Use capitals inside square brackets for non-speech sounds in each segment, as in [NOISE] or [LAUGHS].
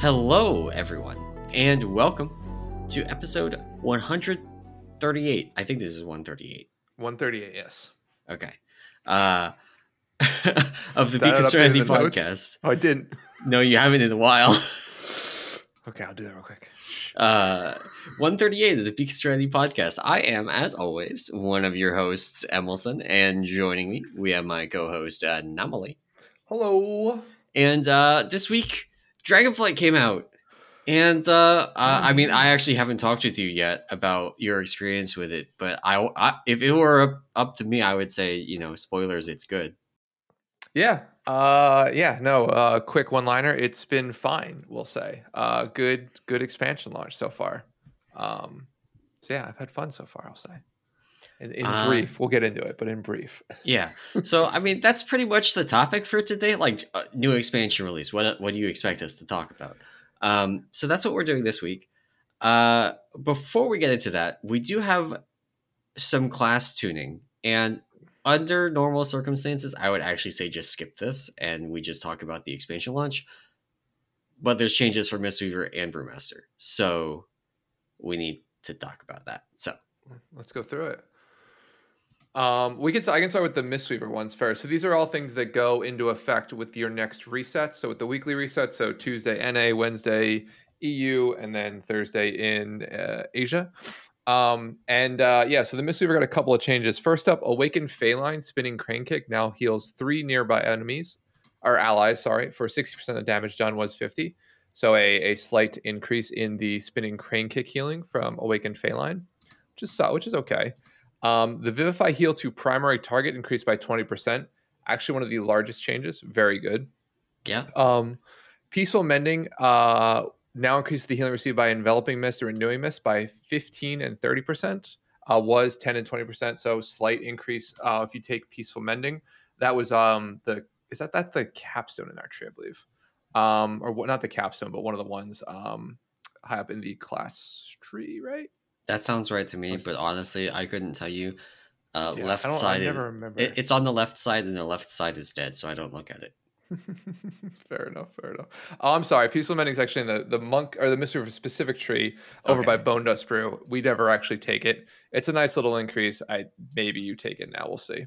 Hello, everyone, and welcome to episode 138. I think this is 138. 138, yes. Okay. Uh, [LAUGHS] of the Did I Beacon not update Strategy the notes? podcast. Oh, I didn't. No, you haven't in a while. [LAUGHS] Okay, I'll do that real quick. Uh, 138 of the Beacon Strategy podcast. I am, as always, one of your hosts, Emerson, and joining me, we have my co host, uh, Namali. Hello. And uh, this week, Dragonflight came out. And uh, uh, I mean, I actually haven't talked with you yet about your experience with it, but I, I if it were up, up to me, I would say, you know, spoilers, it's good. Yeah. Uh yeah, no, uh quick one-liner. It's been fine, we'll say. Uh good good expansion launch so far. Um so yeah, I've had fun so far, I'll say. In, in Uh, brief, we'll get into it, but in brief. [LAUGHS] Yeah. So, I mean, that's pretty much the topic for today. Like, uh, new expansion release. What What do you expect us to talk about? Um, so that's what we're doing this week. Uh, before we get into that, we do have some class tuning, and under normal circumstances, I would actually say just skip this and we just talk about the expansion launch. But there's changes for Mistweaver and Brewmaster, so we need to talk about that. So, Let's go through it. Um, we can. I can start with the Mistweaver ones first. So these are all things that go into effect with your next reset. So with the weekly reset, so Tuesday NA, Wednesday EU, and then Thursday in uh, Asia. Um, and uh, yeah, so the Mistweaver got a couple of changes. First up, Awakened Faeline spinning crane kick now heals three nearby enemies or allies. Sorry, for sixty percent of the damage done was fifty. So a, a slight increase in the spinning crane kick healing from Awakened Faeline, which is which is okay. Um, the Vivify heal to primary target increased by 20%. Actually, one of the largest changes. Very good. yeah, Um, Peaceful Mending uh, now increases the healing received by Enveloping Mist or Renewing Mist by 15 and 30%. Uh, was 10 and 20%. So slight increase uh, if you take Peaceful Mending. That was um the is that that's the capstone in our tree, I believe. Um, or what? Not the capstone, but one of the ones um high up in the class tree, right? That sounds right to me. But honestly, I couldn't tell you. Uh, Yeah, left side I is never remember. It, it's on the left side, and the left side is dead, so I don't look at it. [LAUGHS] fair enough. Fair enough. Oh, I'm sorry. Peaceful Mending is actually in the, the monk or the Mistweaver specific tree over by Bonedust Brew. We never actually take it. It's a nice little increase. I maybe you take it now. We'll see.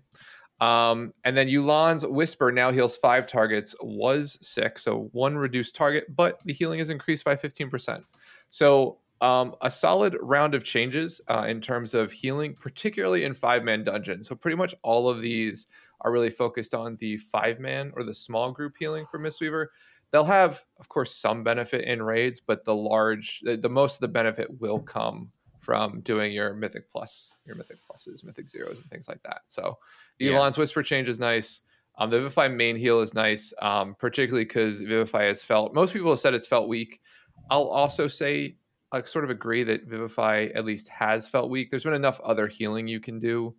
Um, and then Yu'lon's Whisper now heals five targets. Was six, so one reduced target, but the healing is increased by 15%. So um, a solid round of changes uh, in terms of healing, particularly in five man dungeons. So pretty much all of these are really focused on the five man or the small group healing for Mistweaver. They'll have, of course, some benefit in raids, but the large, the, the most of the benefit will come from doing your mythic plus, your mythic pluses, mythic zeros, and things like that. So the Yeah. Yu'lon's Whisper change is nice. Um, the Vivify main heal is nice, um, particularly because Vivify has felt. Most people have said it's felt weak. I'll also say, I sort of agree that Vivify at least has felt weak. There's been enough other healing you can do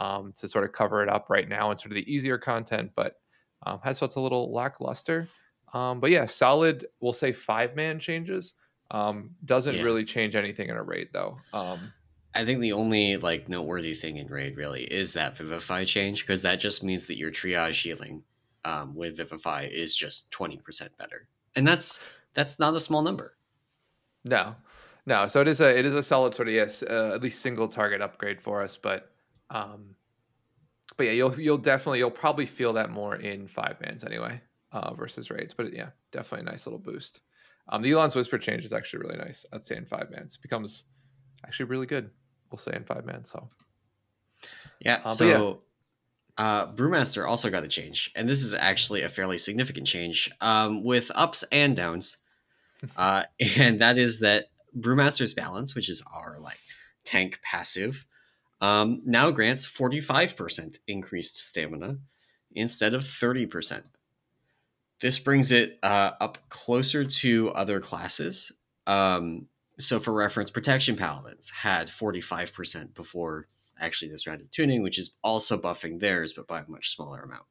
um, to sort of cover it up right now and sort of the easier content, but um, has felt a little lackluster. Um, but yeah, solid. We'll say five man changes. Um, doesn't Yeah. really change anything in a raid though. Um, I think the only like noteworthy thing in raid really is that Vivify change because that just means that your triage healing um, with Vivify is just twenty percent better, and that's that's not a small number. No, no. So it is a it is a solid sort of yes, uh, at least single target upgrade for us. But um, but yeah, you'll you'll definitely you'll probably feel that more in five mans anyway uh, versus raids. But yeah, definitely a nice little boost. Um, the Yu'lon's Whisper change is actually really nice. I'd say in five mans becomes actually really good. We'll say in five mans. So Yeah. But so, uh, Brewmaster also got a change, and this is actually a fairly significant change um, with ups and downs, uh, and that is that Brewmaster's balance, which is our like tank passive, um, now grants forty five percent increased stamina instead of thirty percent. This brings it uh, up closer to other classes. Um, so, for reference, Protection Paladins had forty five percent before actually this round of tuning, which is also buffing theirs, but by a much smaller amount.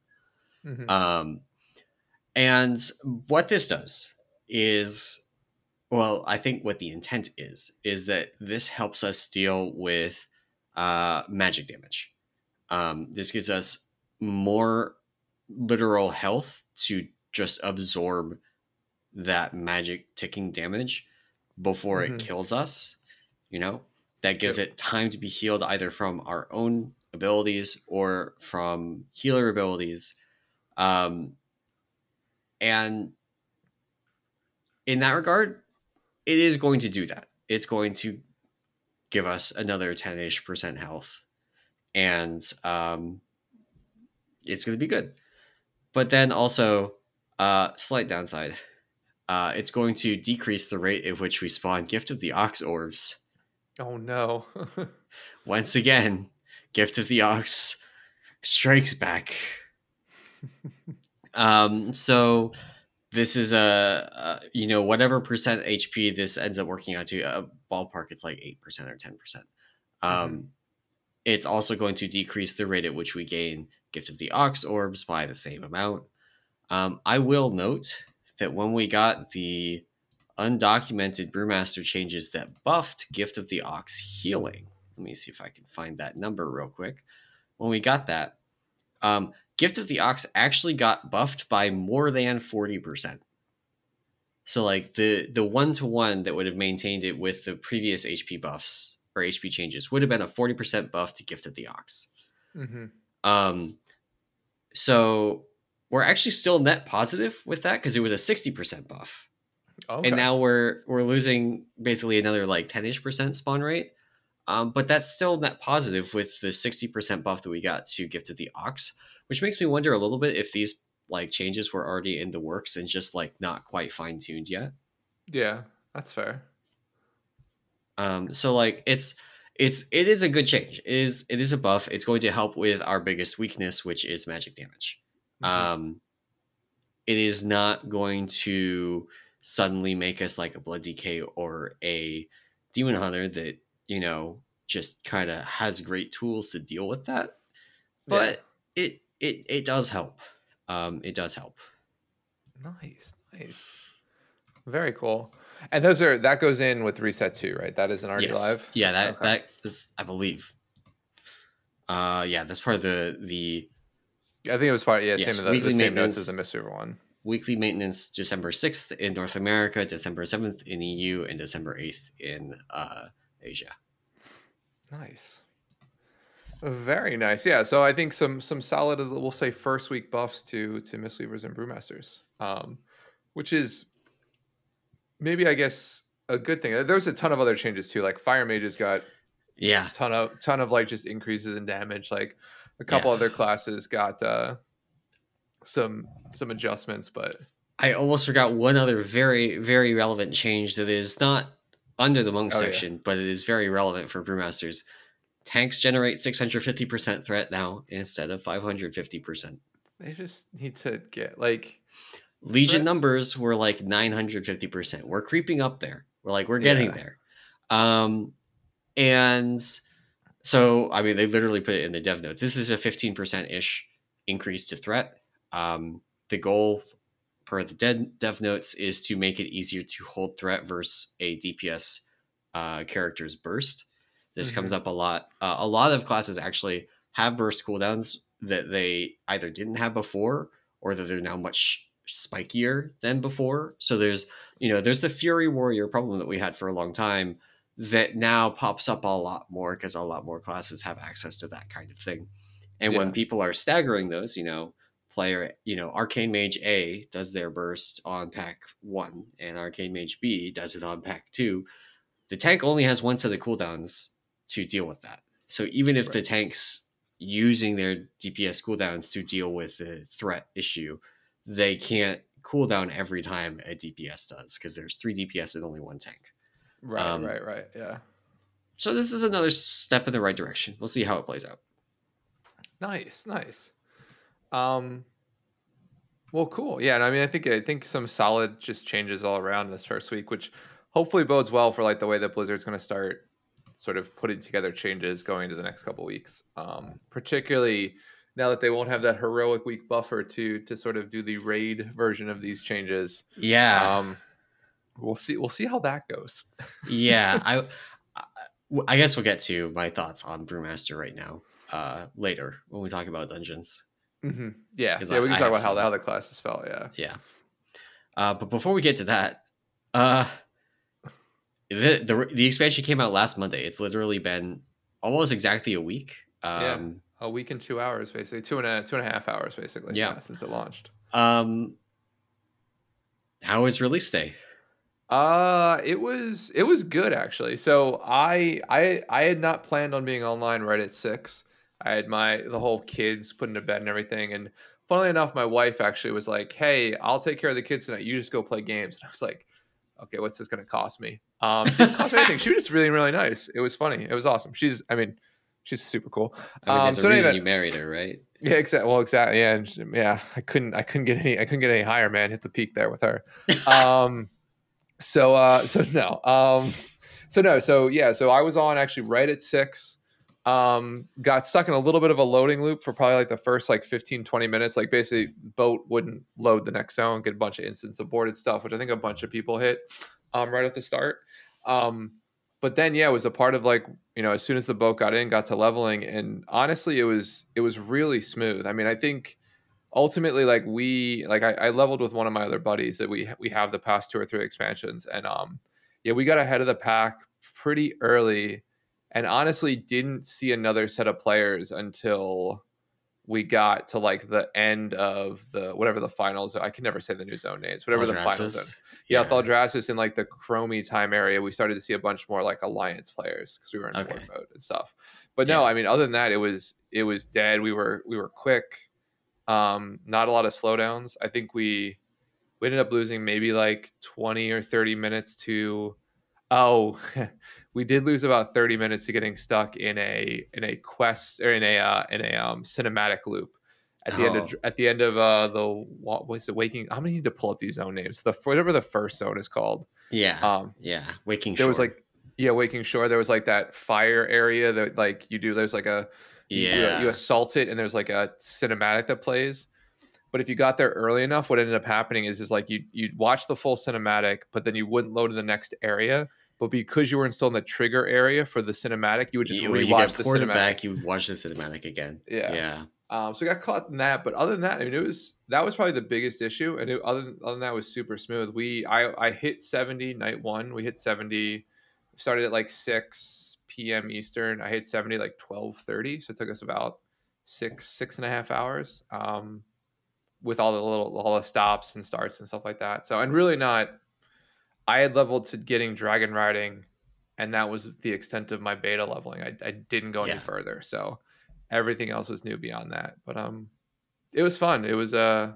mhm. Um, and what this does is, well, I think what the intent is, is that this helps us deal with uh, magic damage. Um, this gives us more literal health to just absorb that magic ticking damage before Mhm. it kills us. You know, that gives Yep. it time to be healed either from our own abilities or from healer abilities. Um, and in that regard, it is going to do that. It's going to give us another 10 ish percent health. And um, it's going to be good. But then also, uh, slight downside. Uh, it's going to decrease the rate at which we spawn Gift of the Ox orbs. Oh no. [LAUGHS] Once again, Gift of the Ox strikes back. [LAUGHS] um, so this is a, a you know whatever percent HP this ends up working out to a ballpark. It's like eight percent or ten percent. Um, It's also going to decrease the rate at which we gain Gift of the Ox orbs by the same amount. Um, I will note that when we got the undocumented Brewmaster changes that buffed Gift of the Ox healing, let me see if I can find that number real quick. When we got that, um, Gift of the Ox actually got buffed by more than 40%. So like the the one to one that would have maintained it with the previous HP buffs or HP changes would have been a 40% buff to Gift of the Ox. hmm Um, so we're actually still net positive with that because it was a 60% buff. Okay. And now we're we're losing basically another like 10ish percent spawn rate. Um, but that's still net positive with the 60% buff that we got to Gift of the Ox, which makes me wonder a little bit if these like changes were already in the works and just like not quite fine tuned yet. yeah, that's fair. Um, so like it's it's it is a good change. It is it is a buff. It's going to help with our biggest weakness, which is magic damage. Mhm. Um, it is not going to suddenly make us like a blood DK or a demon hunter that you know just kind of has great tools to deal with that. But it it it does help. Um, it does help. Nice, nice. Very cool. And those are that goes in with reset too, right? That is an RD yes. live. Yeah, that Okay. that is I believe. Uh, yeah, that's part of the the I think it was part. Yeah, Yes, same, the, weekly the same notes as the maintenance. Mistweaver one. weekly maintenance December 6th in North America, December 7th in EU, and December 8th in uh, Asia. Nice. Very nice. Yeah. So I think some some solid we'll say first week buffs to to Mistweavers and Brewmasters. Um, which is maybe I guess a good thing. There's a ton of other changes too. Like Fire Mages got Yeah, ton of ton of like just increases in damage. Like a couple Yeah. other classes got uh some some adjustments, but I almost forgot one other very, very relevant change that is not under the monk Oh, yeah. section, but it is very relevant for brewmasters. Tanks generate 650% threat now instead of 550%. they just need to get like Legion Threats- numbers were like 950%. We're creeping up there. We're like, we're getting Yeah. there. Um, and so, I mean, they literally put it in the dev notes. This is a 15% ish increase to threat. Um, the goal per the dev, dev notes is to make it easier to hold threat versus a DPS uh, character's burst. This Mhm. comes up a lot. Uh, a lot of classes actually have burst cooldowns that they either didn't have before or that they're now much spikier than before. So there's, you know, there's the Fury Warrior problem that we had for a long time that now pops up a lot more because a lot more classes have access to that kind of thing. And when people are staggering those, you know, player, you know, Arcane Mage A does their burst on pack one, and Arcane Mage B does it on pack two. The tank only has one set of cooldowns to deal with that. So even if the tank's using their DPS cooldowns to deal with the threat issue, they can't cool down every time a DPS does because there's three DPS and only one tank. right, Um, right, right. Yeah. So this is another step in the right direction. We'll see how it plays out. Nice, nice. Um well cool. Yeah, and I mean I think I think some solid just changes all around this first week, which hopefully bodes well for like the way that Blizzard's gonna start sort of putting together changes going into the next couple weeks. Um particularly now that they won't have that heroic week buffer to to sort of do the raid version of these changes. Yeah. Um we'll see we'll see how that goes. yeah [LAUGHS] I, I i guess we'll get to my thoughts on brewmaster right now uh later when we talk about dungeons hmm Yeah. Yeah, I- we can I talk about how the, how the classes felt, yeah. yeah Uh, but before we get to that, uh, the, the the expansion came out last Monday. It's literally been almost exactly a week. Yeah. Um, A week and two hours, basically two and a two and a half hours, basically. Yeah. since it launched. um, how was release day? Uh it was it was good actually. So I I I had not planned on being online right at six. I had my the whole kids put into bed and everything. And funnily enough, my wife actually was like, "Hey, I'll take care of the kids tonight. You just go play games." And I was like, "Okay, what's this going to cost me?" Um, it didn't cost me anything. [LAUGHS] She was just really really nice. It was funny. It was awesome. She's I mean, she's super cool. I mean, Um, so reason anyway- you married her, right? Yeah, exactly. Well, exactly. Yeah, and yeah. I couldn't. I couldn't get any. I couldn't get any higher, man. Hit the peak there with her. [LAUGHS] Um. so. Uh. So no. Um. So no. So yeah. So I was on actually right at six. Um. Got stuck in a little bit of a loading loop for probably like the first like 15, 20 minutes. Like basically, boat wouldn't load the next zone. Get a bunch of instance aborted stuff, which I think a bunch of people hit. Um. Right at the start. Um. But then yeah, it was a part of like you know as soon as the boat got in got to leveling and honestly it was it was really smooth i mean i think ultimately like we like I, I leveled with one of my other buddies that we we have the past two or three expansions and um yeah we got ahead of the pack pretty early and honestly didn't see another set of players until we got to like the end of the whatever the finals i can never say the new zone names whatever the finals Eldrassus? yeah, Thaldraszus in like the Chromie time area, we started to see a bunch more like alliance players because we were in Okay. horde mode and stuff. But no, Yeah. I mean, other than that, it was it was dead. We were we were quick. Um, not a lot of slowdowns. I think we we ended up losing maybe like twenty or thirty minutes to. Oh, [LAUGHS] we did lose about thirty minutes to getting stuck in a in a quest or in a uh, in a um, cinematic loop. At the end Oh. of at the end of uh the what was it waking? I'm gonna need to pull up these zone names. The whatever the first zone is called. Yeah, Um, yeah. Waking there was Shore. like yeah, Waking Shore. There was like that fire area that like you do. There's like a you- you, yeah, you assault it, and there's like a cinematic that plays. But if you got there early enough, what ended up happening is is like you you'd watch the full cinematic, but then you wouldn't load to the next area. But because you were still in the trigger area for the cinematic, you would just you, rewatch you the cinematic. back, you would watch the cinematic again. Yeah. yeah. Um, so I got caught in that, but other than that, I mean, it was that was probably the biggest issue, and it, other than, other than that, it was super smooth. We I I hit seventy night one. We hit seventy. Started at like six p.m. Eastern. I hit seventy like twelve thirty. So it took us about six six and a half hours. Um, with all the little all the stops and starts and stuff like that. So and really not. I had leveled to getting dragon riding, and that was the extent of my beta leveling. I, I didn't go Yeah. any further. So everything else was new beyond that. But um, it was fun. It was uh,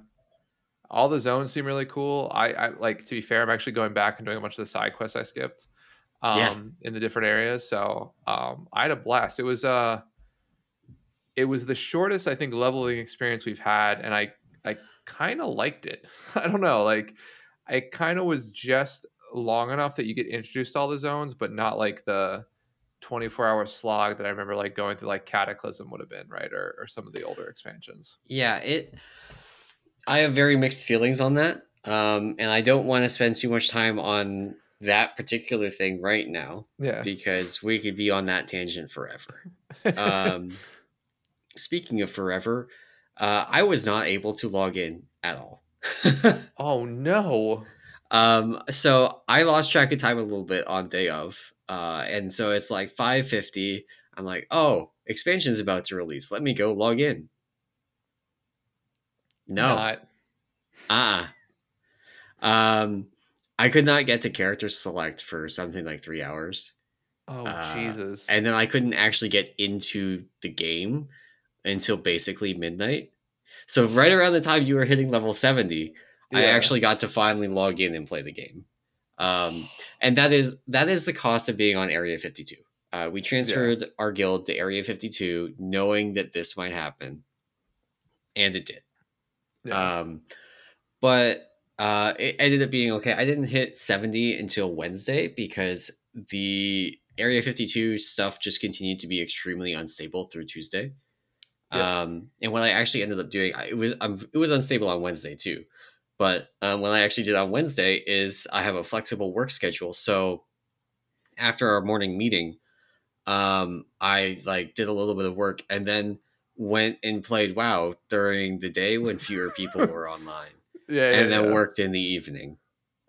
all the zones seem really cool. I, I like to be fair. I'm actually going back and doing a bunch of the side quests I skipped. Um, Yeah. in the different areas. So um, I had a blast. It was uh, it was the shortest I think leveling experience we've had, and I I kind of liked it. [LAUGHS] I don't know, like I kind of was just long enough that you get introduced to all the zones, but not like the 24 hour slog that I remember like going through like Cataclysm would have been, right? Or, or some of the older expansions. Yeah, it. I have very mixed feelings on that, um, and I don't want to spend too much time on that particular thing right now Yeah. because we could be on that tangent forever. [LAUGHS] Um, speaking of forever, uh, I was not able to log in at all. [LAUGHS] oh no. Um, so I lost track of time a little bit on day of, uh, and so it's like five fifty. I'm like, oh, expansion's about to release. Let me go log in. No, Not. uh Um, I could not get to character select for something like three hours, Oh Uh, Jesus. and then I couldn't actually get into the game until basically midnight. So right around the time you were hitting level seventy, I actually got to finally log in and play the game. Um, and that is that is the cost of being on Area Fifty Two. Uh, we transferred our guild to Area Fifty Two, knowing that this might happen, and it did. Yeah. Um, but uh, it ended up being okay. I didn't hit 70 until Wednesday because the Area 52 stuff just continued to be extremely unstable through Tuesday. Yeah. Um, and what I actually ended up doing, it was um, it was unstable on Wednesday too. But um, what I actually did on Wednesday is I have a flexible work schedule. So after our morning meeting, um, I like did a little bit of work and then went and played WoW during the day when fewer people [LAUGHS] were online. Yeah, and yeah, then yeah. worked in the evening [LAUGHS]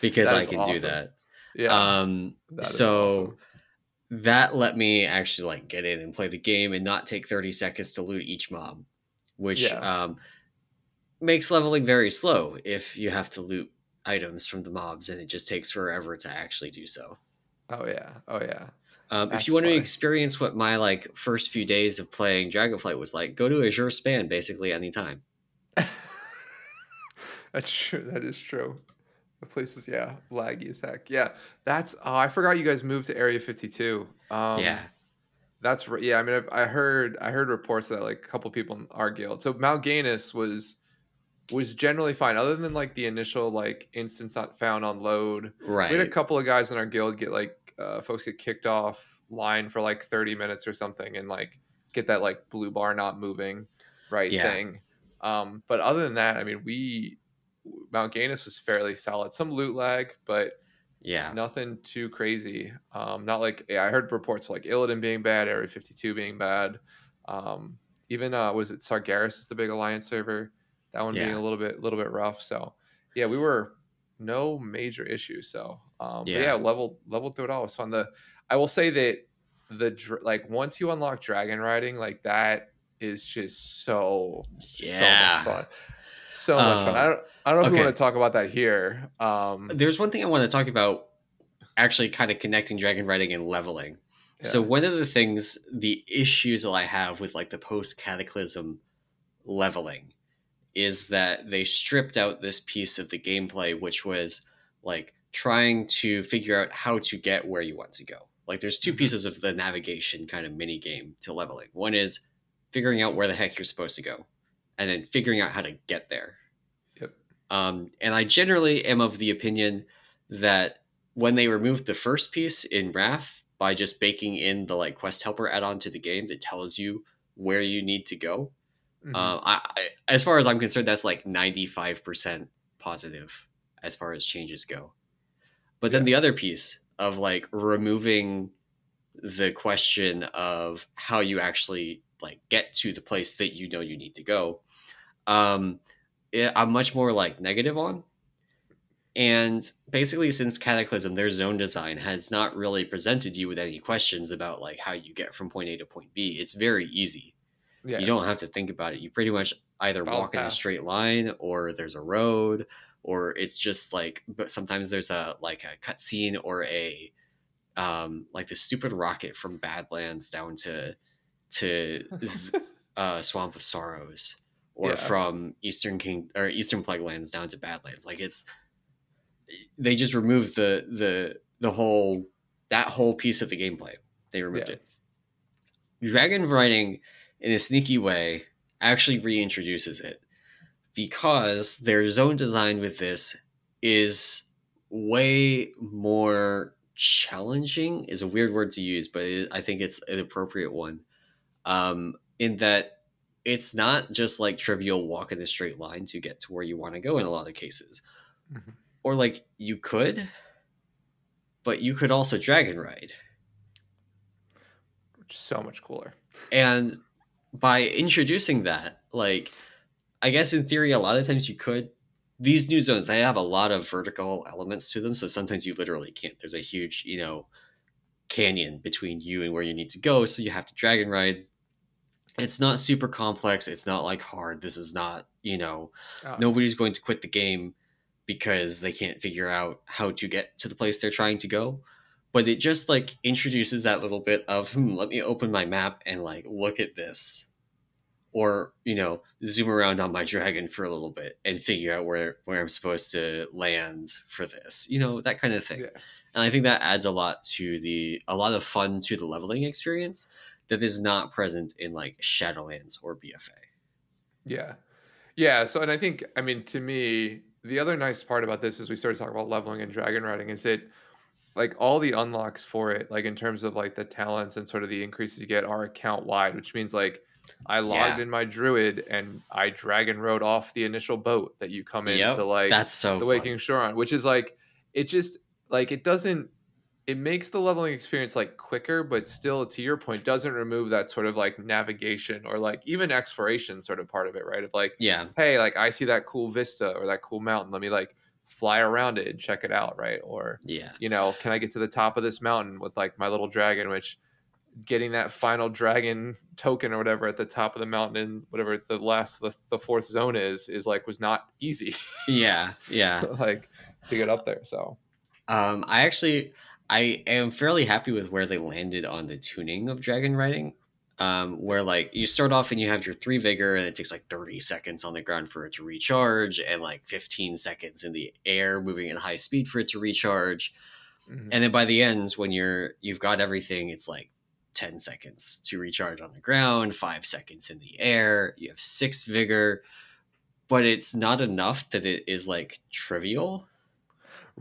because I can do that. yeah. um that so awesome. that let me actually like get in and play the game and not take 30 seconds to loot each mob which Yeah. um makes leveling very slow if you have to loot items from the mobs and it just takes forever to actually do so Oh yeah. Oh yeah. um, if you want to experience what my like first few days of playing dragonflight was like go to azure span basically anytime [LAUGHS] That's true. That is true. The place is yeah laggy as heck. Yeah, that's. Oh, I forgot you guys moved to Area 52. Um, yeah that's yeah. I mean, I've, I heard I heard reports that like a couple people in our guild. So Mal'Ganis was was generally fine, other than like the initial like instance not found on load. right We had a couple of guys in our guild get like uh, folks get kicked off line for like 30 minutes or something, and like get that like blue bar not moving right Yeah. thing. Um, but other than that, I mean, we Mal'Ganis was fairly solid. Some loot lag, but yeah nothing too crazy. Um, not like yeah, I heard reports like Illidan being bad, Area 52 being bad. Um, even uh, was it Sargeras is the big alliance server? That one being a little bit a little bit rough. So yeah, we were no major issues. So um, Yeah. yeah, leveled leveled through it all. It was fun. The I will say that the like once you unlock dragon riding, like that is just so so much fun. So much fun. I Um, don't I don't know if okay. want to talk about that here. Um, There's one thing I want to talk about actually kind of connecting dragon riding and leveling. So one of the things, the issues that I have with like the post cataclysm leveling is that they stripped out this piece of the gameplay, which was like trying to figure out how to get where you want to go. Like there's 2 Mhm. pieces of the navigation kind of mini game to leveling. One is figuring out where the heck you're supposed to go, and then figuring out how to get there. Yep. Um, and I generally am of the opinion that when they removed the first piece in Wrath by just baking in the like quest helper add-on to the game that tells you where you need to go, Mhm. um, I, I, as far as I'm concerned, that's like 95% positive as far as changes go. But then Yeah. the other piece of like removing the question of how you actually like get to the place that you know you need to go, um, it, I'm much more like negative on. And basically, since Cataclysm, their zone design has not really presented you with any questions about like how you get from point A to point B. It's very easy yeah. you don't have to think about it. You pretty much either Follow walk in a straight line, or there's a road, or it's just like. But sometimes there's a like a cutscene or a um like the stupid rocket from Badlands down to to [LAUGHS] uh, Swamp of Sorrows, or Yeah. from Eastern King or Eastern Plague Lands down to Badlands. Like it's they just removed the the the whole that whole piece of the gameplay. They removed Yeah. it. Dragon riding in a sneaky way actually reintroduces it because their zone design with this is way more challenging is a weird word to use but it, i think it's an appropriate one um, in that it's not just like trivial walk in a straight line to get to where you want to go in a lot of cases Mhm. or like you could but you could also dragon ride Which is so much cooler. and by introducing that like i guess in theory a lot of times you could these new zones they have a lot of vertical elements to them so sometimes you literally can't. There's a huge you know canyon between you and where you need to go so you have to dragon ride. It's not super complex it's not like hard this is not you know Uh, nobody's going to quit the game because they can't figure out how to get to the place they're trying to go but it just like introduces that little bit of hmm, let me open my map and like look at this or you know zoom around on my dragon for a little bit and figure out where where i'm supposed to land for this you know that kind of thing Yeah. and i think that adds a lot to the a lot of fun to the leveling experience that is not present in like shadowlands or bfa Yeah. Yeah. So, and I think, I mean, to me, the other nice part about this is we started talking about leveling and dragon riding is that like all the unlocks for it, like in terms of like the talents and sort of the increases you get are account wide, which means like I logged Yeah. in my druid and I dragon rode off the initial boat that you come in Yep, to like that's so the fun. Waking Shore on, which is like it just like it doesn't it makes the leveling experience like quicker, but still, to your point, doesn't remove that sort of like navigation or like even exploration sort of part of it, right? Of like, Yeah. hey, like I see that cool vista or that cool mountain. Let me like fly around it and check it out, right? Or Yeah. you know, can I get to the top of this mountain with like my little dragon, which getting that final dragon token or whatever at the top of the mountain in whatever the last the, the fourth zone is is like was not easy Yeah. Yeah. [LAUGHS] like to get up there so Um, I actually I am fairly happy with where they landed on the tuning of dragon riding. Um, where like you start off and you have your three vigor and it takes like 30 seconds on the ground for it to recharge and like 15 seconds in the air moving at high speed for it to recharge. mhm. And then by the end, when you're you've got everything, it's like 10 seconds to recharge on the ground, five seconds in the air, you have six vigor, but it's not enough that it is like trivial.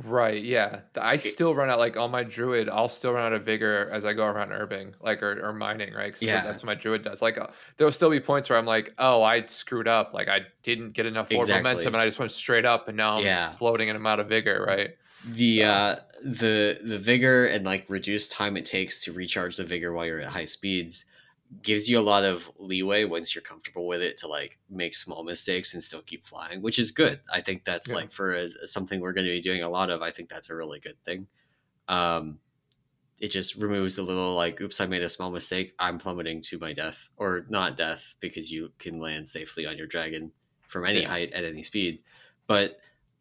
Right yeah i still run out like on my druid i'll still run out of vigor as i go around urbing like or, or mining right 'Cause Yeah. that's what my druid does like uh, there'll still be points where i'm like oh i screwed up like i didn't get enough forward Exactly. momentum and i just went straight up and now i'm Yeah. floating and i'm out of vigor right the So- uh the the vigor and like reduced time it takes to recharge the vigor while you're at high speeds gives you a lot of leeway once you're comfortable with it to like make small mistakes and still keep flying which is good i think that's Yeah. like for a, something we're going to be doing a lot of i think that's a really good thing um it just removes the little like oops i made a small mistake i'm plummeting to my death or not death because you can land safely on your dragon from any Yeah. height at any speed but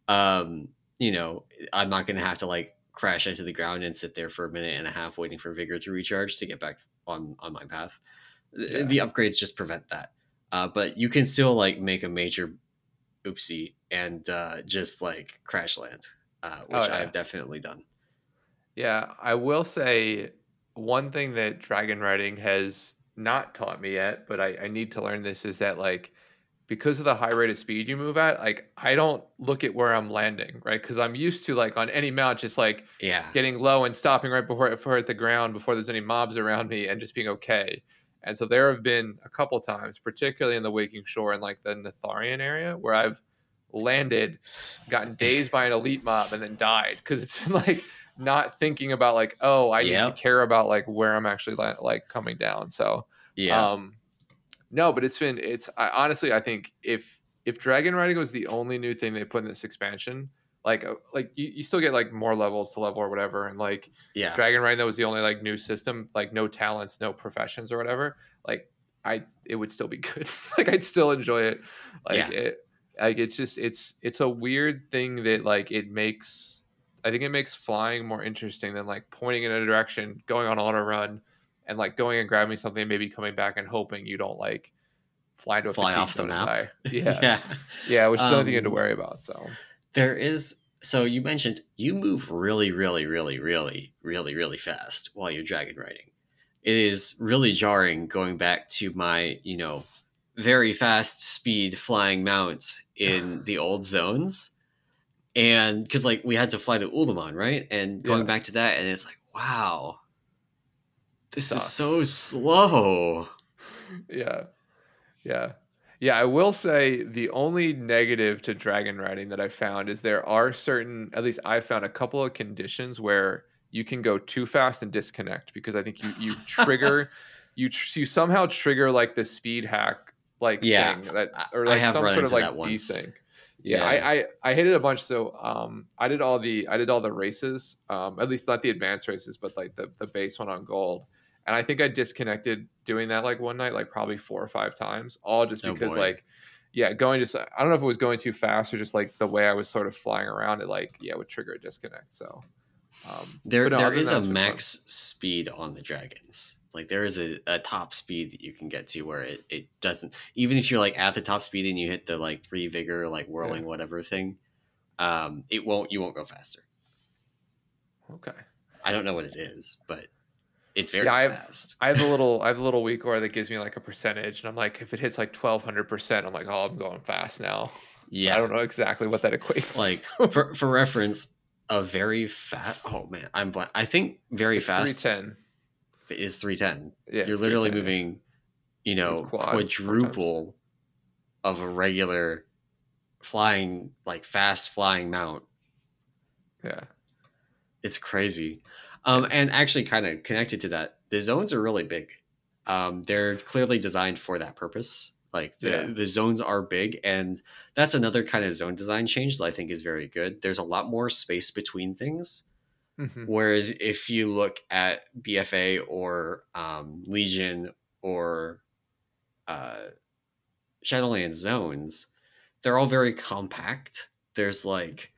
um you know i'm not going to have to like crash into the ground and sit there for a minute and a half waiting for vigor to recharge to get back on on my path Yeah. the upgrades just prevent that uh, but you can still like make a major oopsie and uh, just like crash land uh, which Oh, yeah. i've definitely done Yeah, I will say one thing that dragon riding has not taught me yet, but I, I need to learn this is that like because of the high rate of speed you move at, like I don't look at where I'm landing, right? Because I'm used to like on any mount just like yeah getting low and stopping right before before at the ground before there's any mobs around me and just being okay. And so there have been a couple times, particularly in the Waking Shore and like the Neltharion area, where I've landed, gotten dazed by an elite mob, and then died because it's been like not thinking about like, oh, I need to care about like where I'm actually like coming down. So yeah um, no, but it's been it's I, honestly I think if if dragon riding was the only new thing they put in this expansion, like uh, like you, you still get like more levels to level or whatever, and like yeah dragon riding that was the only like new system, like no talents, no professions or whatever, like I it would still be [LAUGHS] good. like I'd still enjoy it. Like Yeah. it like it's just it's it's a weird thing that like it makes I think it makes flying more interesting than like pointing in a direction, going on auto run, and like going and grabbing something, and maybe coming back and hoping you don't like fly to a Fly off the map. [LAUGHS] Yeah, yeah, yeah which is the only thing you had to Um, worry about. So. there is so you mentioned you move really really really really really really fast while you're dragon riding. It is really jarring going back to my you know very fast speed flying mount in [SIGHS] the old zones. And because like we had to fly to Uldaman, right? And going Yeah. back to that and it's like wow this is so slow yeah, yeah, yeah. I will say the only negative to dragon riding that I found is there are certain, at least I found a couple of conditions where you can go too fast and disconnect because I think you you [LAUGHS] trigger you tr- you somehow trigger like the speed hack like Yeah, thing that or like some sort of like desync. Yeah, I, I I hit it a bunch. So um, I did all the I did all the races. Um, at least not the advanced races, but like the the base one on gold. And I think I disconnected doing that like one night, like probably four or five times, all just Oh, because boy. like, yeah, going just I don't know if it was going too fast or just like the way I was sort of flying around it, like yeah, would trigger a disconnect. So um, There, no, there is a it's fun. max speed on the dragons. Like there is a, a top speed that you can get to where it, it doesn't even if you're like at the top speed and you hit the like three vigor like whirling whatever thing, um, it won't you won't go faster. Okay. I don't know what it is, but it's very Yeah, I have- fast. I have a little [LAUGHS] I have a little WeakAura that gives me like a percentage, and I'm like, if it hits like twelve hundred percent, I'm like, oh, I'm going fast now. Yeah, I don't know exactly what that equates. like for for reference, a very fast. Oh man, I'm blank. I think very it's fast 310. is three ten. Yeah, you're literally 310, moving, you know, quad quadruple of a regular flying, like fast flying mount. Yeah. It's crazy. Um, and actually, kind of connected to that, the zones are really big. Um, they're clearly designed for that purpose. Like the, Yeah. the zones are big, and that's another kind of zone design change that I think is very good. There's a lot more space between things. Mhm. Whereas if you look at BFA or um, Legion or uh, Shadowlands zones, they're all very compact. There's like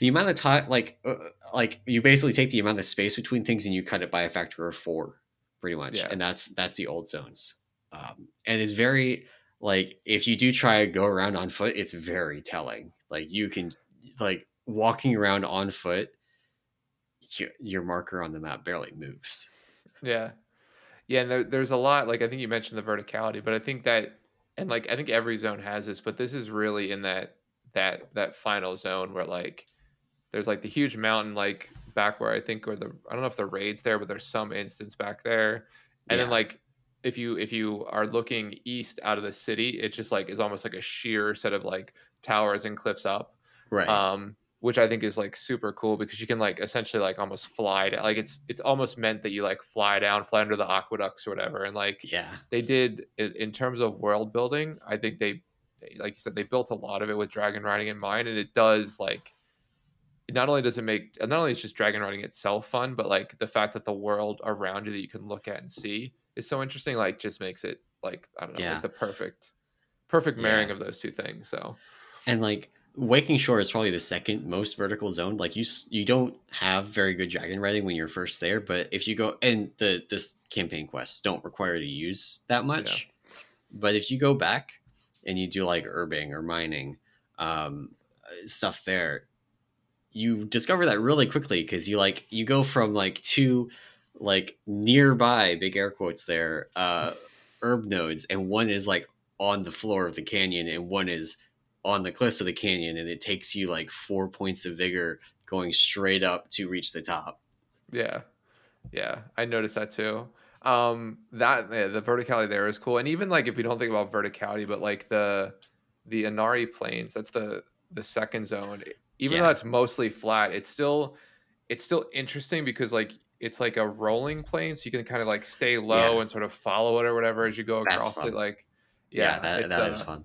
the amount of time, like uh, like you basically take the amount of space between things and you cut it by a factor of four, pretty much, Yeah. and that's that's the old zones. Um, and it's very like if you do try to go around on foot, it's very telling. Like you can like walking around on foot, your, your marker on the map barely moves. Yeah. Yeah, and there, there's a lot like I think you mentioned the verticality, but I think that and like I think every zone has this, but this is really in that that that final zone where like there's like the huge mountain like back where I think where the I don't know if the raids there, but there's some instance back there. And then like if you if you are looking east out of the city, it just like is almost like a sheer set of like towers and cliffs up Right. um, which I think is like super cool because you can like essentially like almost fly down. Like it's it's almost meant that you like fly down, fly under the aqueducts or whatever. And like yeah. they did in, terms of world building, I think they- like you said, they built a lot of it with dragon riding in mind, and it does like. Not only does it make, not only is just dragon riding itself fun, but like the fact that the world around you that you can look at and see is so interesting. Like, just makes it like I don't know, Yeah. like the perfect, perfect marrying Yeah. of those two things. So And like Waking Shore is probably the second most vertical zone. Like you, you don't have very good dragon riding when you're first there, but if you go and the this campaign quests don't require to use that much, but if you go back and you do like herbing or mining, um, stuff there, you discover that really quickly because you like you go from like two like nearby big air quotes there uh herb nodes and one is like on the floor of the canyon and one is on the cliffs of the canyon and it takes you like four points of vigor going straight up to reach the top Yeah. Yeah, I noticed that too. Um that yeah, the verticality there is cool. And even like if we don't think about verticality, but like the the Ohn'ahran plains, that's the the second zone. Even though that's mostly flat, it's still it's still interesting because like it's like a rolling plane, so you can kind of like stay low Yeah. and sort of follow it or whatever as you go That's across fun. it. Like yeah, yeah, that, it's, that is uh, fun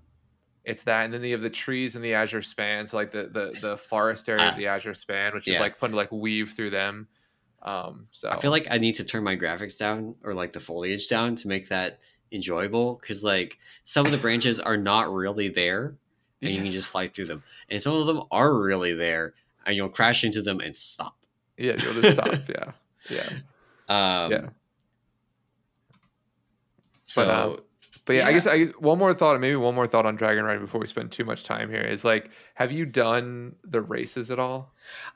it's that, and then you have the trees and the Azure Span, so like the the the forest area Ah, of the Azure Span, which is like fun to like weave through them. Um, so I feel like I need to turn my graphics down or like the foliage down to make that enjoyable because like some of the branches are not really there and you can just fly through them and some of them are really there and you'll crash into them and stop Yeah, you'll just stop. [LAUGHS] Yeah, yeah, um yeah. so um, But yeah, I guess I guess one more thought, maybe one more thought on Dragon Ride before we spend too much time here is like, have you done the races at all?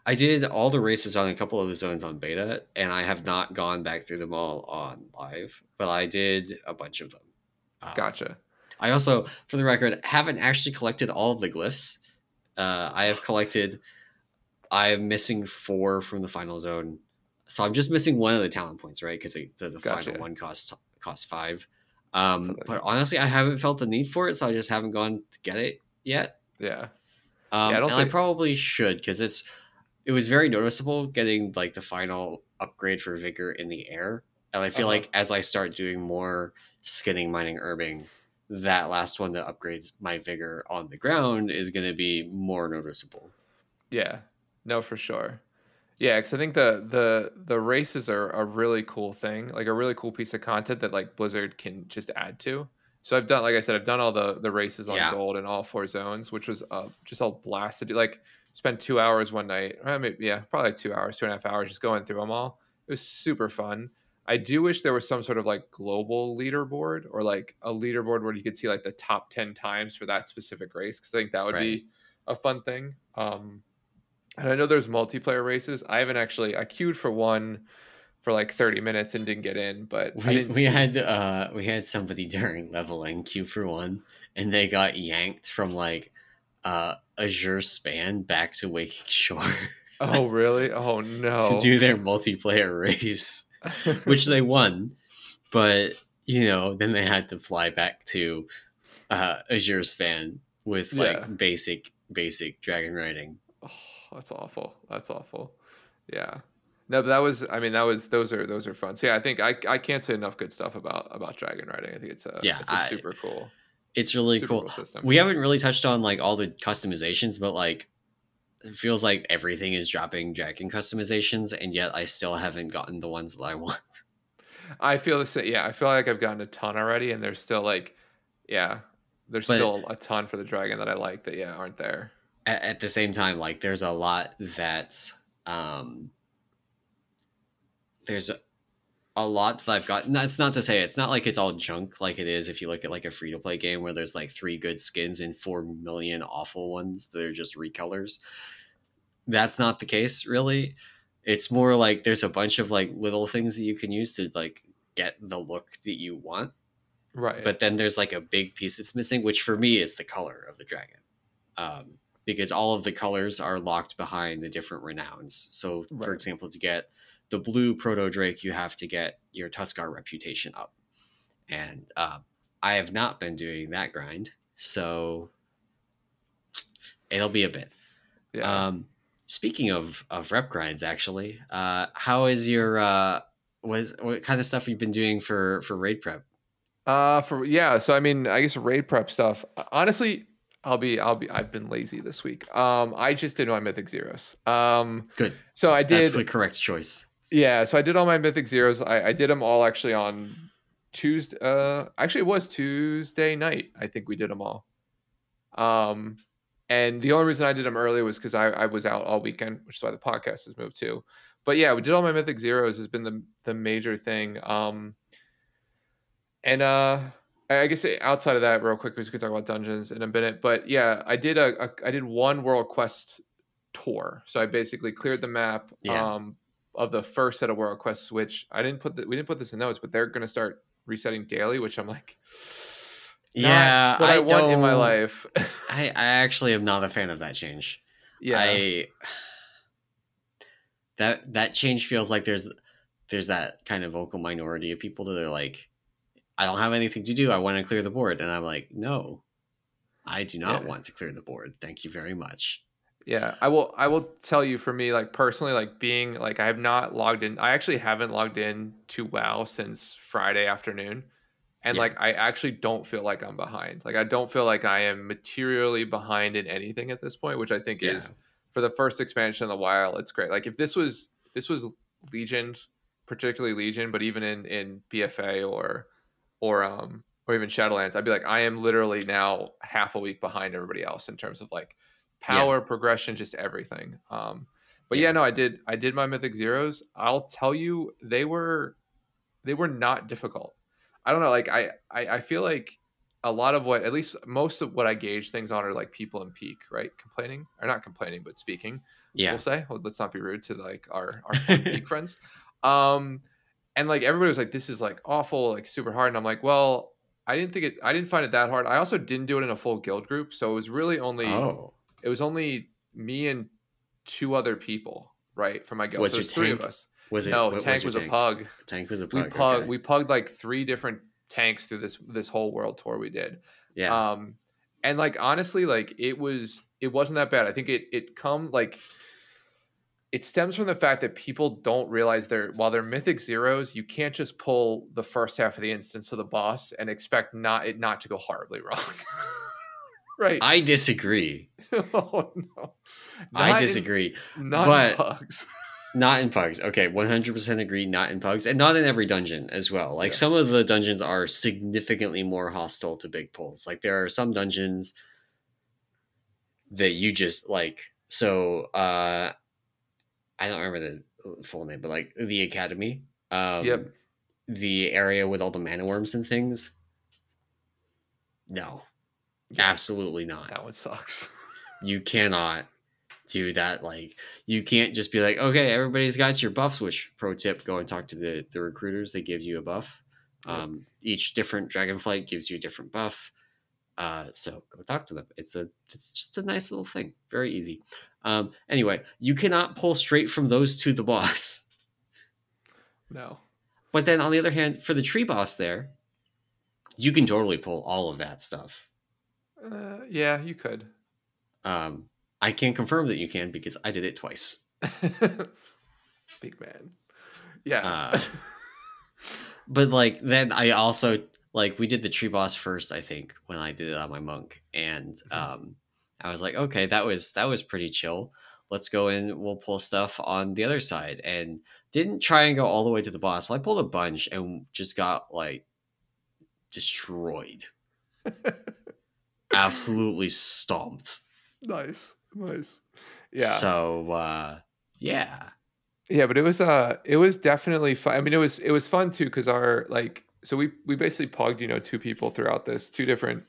i did all the races on a couple of the zones on beta and i have not gone back through them all on live but i did a bunch of them Um, Gotcha. I also, for the record, haven't actually collected all of the glyphs. Uh, I have collected. I am missing four from the final zone, so I'm just missing one of the talent points, right? Because the, the Gotcha. final one costs costs five. Um, but honestly, I haven't felt the need for it, so I just haven't gone to get it yet. Yeah. Um, Yeah, I don't I probably should because it's it was very noticeable getting like the final upgrade for vigor in the air, and I feel Uh-huh. like as I start doing more skinning, mining, herbing, that last one that upgrades my vigor on the ground is going to be more noticeable. Yeah. No, for sure. Yeah, because I think the the the races are a really cool thing, like a really cool piece of content that like Blizzard can just add to. So I've done, like I said, I've done all the the races on Yeah. gold in all four zones, which was uh, just a blast to do. Like spent two hours one night, I mean, yeah, probably two hours, two and a half hours, just going through them all. It was super fun. I do wish there was some sort of like global leaderboard or like a leaderboard where you could see like the top ten times for that specific race because I think that would Right. be a fun thing. Um, and I know there's multiplayer races. I haven't actually I queued for one for like 30 minutes and didn't get in, but We, we see- had uh we had somebody [LAUGHS] during leveling queue for one, and they got yanked from like uh Azure Span back to Waking Shore Oh really? [LAUGHS] Oh no. to do their multiplayer [LAUGHS] race. [LAUGHS] which they won, but you know, then they had to fly back to uh, Azure Span with like Yeah. basic basic dragon riding. oh, that's awful. That's awful. Yeah. No, but that was. I mean, that was. Those are those are fun. So yeah, I think I I can't say enough good stuff about about dragon riding. I think it's a Yeah, it's a I- super cool. It's really cool. cool system. We haven't really touched on like all the customizations, but like it feels like everything is dropping dragon customizations, and yet I still haven't gotten the ones that I [LAUGHS] want. I feel the same. Yeah, I feel like I've gotten a ton already, and there's still like, yeah, there's But- still a ton for the dragon that I like that yeah aren't there. At, at the same time, like there's a lot that um there's a, a lot that I've gotten. That's not to say it's not like it's all junk like it is if you look at like a free to play game where there's like three good skins and four million awful ones that are just recolors. That's not the case, really. It's more like there's a bunch of like little things that you can use to like get the look that you want Right. but then there's like a big piece that's missing which for me is the color of the dragon um, because all of the colors are locked behind the different renowns so for example to get the blue proto drake you have to get your Tuskarr reputation up and uh, i have not been doing that grind so it'll be a bit yeah. um, speaking of of rep grinds actually uh, how is your uh, what, is, what kind of stuff you've been doing for for raid prep Uh for yeah, so I mean, I guess raid prep stuff. Honestly, I'll be I'll be I've been lazy this week. Um I just did my mythic zeros. Um good so I did that's the correct choice yeah, so I did all my mythic zeros. I, I did them all actually on Tuesday uh actually it was Tuesday night. I think we did them all. Um and the only reason I did them early was because I, I was out all weekend, which is why the podcast has moved too. But yeah, we did all my mythic zeros has been the the major thing. Um and uh I guess outside of that, real quick, we could talk about dungeons in a minute. But yeah, I did a, a I did one World Quest tour. So I basically cleared the map Yeah. um, of the first set of World Quests, which I didn't put the, we didn't put this in notes, but they're going to start resetting daily, which I'm like, [SIGHS] Yeah, what I, I want in my life. [LAUGHS] I, I actually am not a fan of that change. yeah, I that that change feels like there's there's that kind of vocal minority of people that are like, I don't have anything to do. I want to clear the board, and I'm like, no, I do not Yeah. want to clear the board. Thank you very much. Yeah, I will. I will tell you for me, like personally, like being like I have not logged in. I actually haven't logged in to WoW since Friday afternoon, and Yeah. like I actually don't feel like I'm behind. Like I don't feel like I am materially behind in anything at this point, which I think is for the first expansion in a while It's great. Like if this was this was Legion, particularly Legion, but even in in BFA or or um or even Shadowlands, I'd be like I am literally now half a week behind everybody else in terms of like power progression just everything. Um but yeah. Yeah. no i did i did my mythic zeros. I'll tell you they were they were not difficult. I don't know like i i, I feel like a lot of what at least most of what i gauge things on are like people in peak right? Complaining or not complaining but speaking Yeah, we'll say. Well, let's not be rude to like our our [LAUGHS] peak friends. Um and like everybody was like this is like awful like super hard. And i'm like well i didn't think it i didn't find it that hard. I also didn't do it in a full guild group so it was really only oh, it was only me and two other people, right, from my guild. Was so three of us. was it? no, tank your was a pug. Tank was a pug. We pug. pug okay. we pugged like three different tanks through this this whole world tour we did. yeah, Um and like honestly, like it was it wasn't that bad. I think it it come like it stems from the fact that people don't realize they're while they're mythic zeros, you can't just pull the first half of the instance of the boss and expect not it not to go horribly [LAUGHS] wrong. Right. I disagree. [LAUGHS] oh no. I Not in- disagree. not but- in pugs. [LAUGHS] Not in pugs. Okay, 100% agree. Not in pugs, and not in every dungeon as well. Like Yeah. some of the dungeons are significantly more hostile to big pulls. Like there are some dungeons that you just like. So uh I don't remember the full name, but like the academy. Um, Yep. The area with all the mana worms and things. No. Absolutely not. That one sucks. [LAUGHS] you cannot do that like you can't just be like okay everybody's got your buffs which pro tip go and talk to the the recruiters. They give you a buff. Um each different dragonflight gives you a different buff. Uh so go talk to them. It's a it's just a nice little thing. Very easy. Um anyway you cannot pull straight from those to the [LAUGHS] boss. No. but then on the other hand for the tree boss there you can totally pull all of that stuff Uh, yeah, you could. um i can't confirm that you can because i did it twice [LAUGHS] Big man. Yeah. Uh, [LAUGHS] but like then I also like we did the tree boss first, I think, when I did it on my monk, and Mhm. um, I was like, okay, that was that was pretty chill. Let's go in. We'll pull stuff on the other side, and didn't try and go all the way to the boss. But I pulled a bunch and just got like destroyed, [LAUGHS] absolutely stomped. nice. Nice. Yeah. So uh, yeah, Yeah, but it was uh it was definitely fun. I mean, it was it was fun too because our like so we we basically pugged you know two people throughout this two different.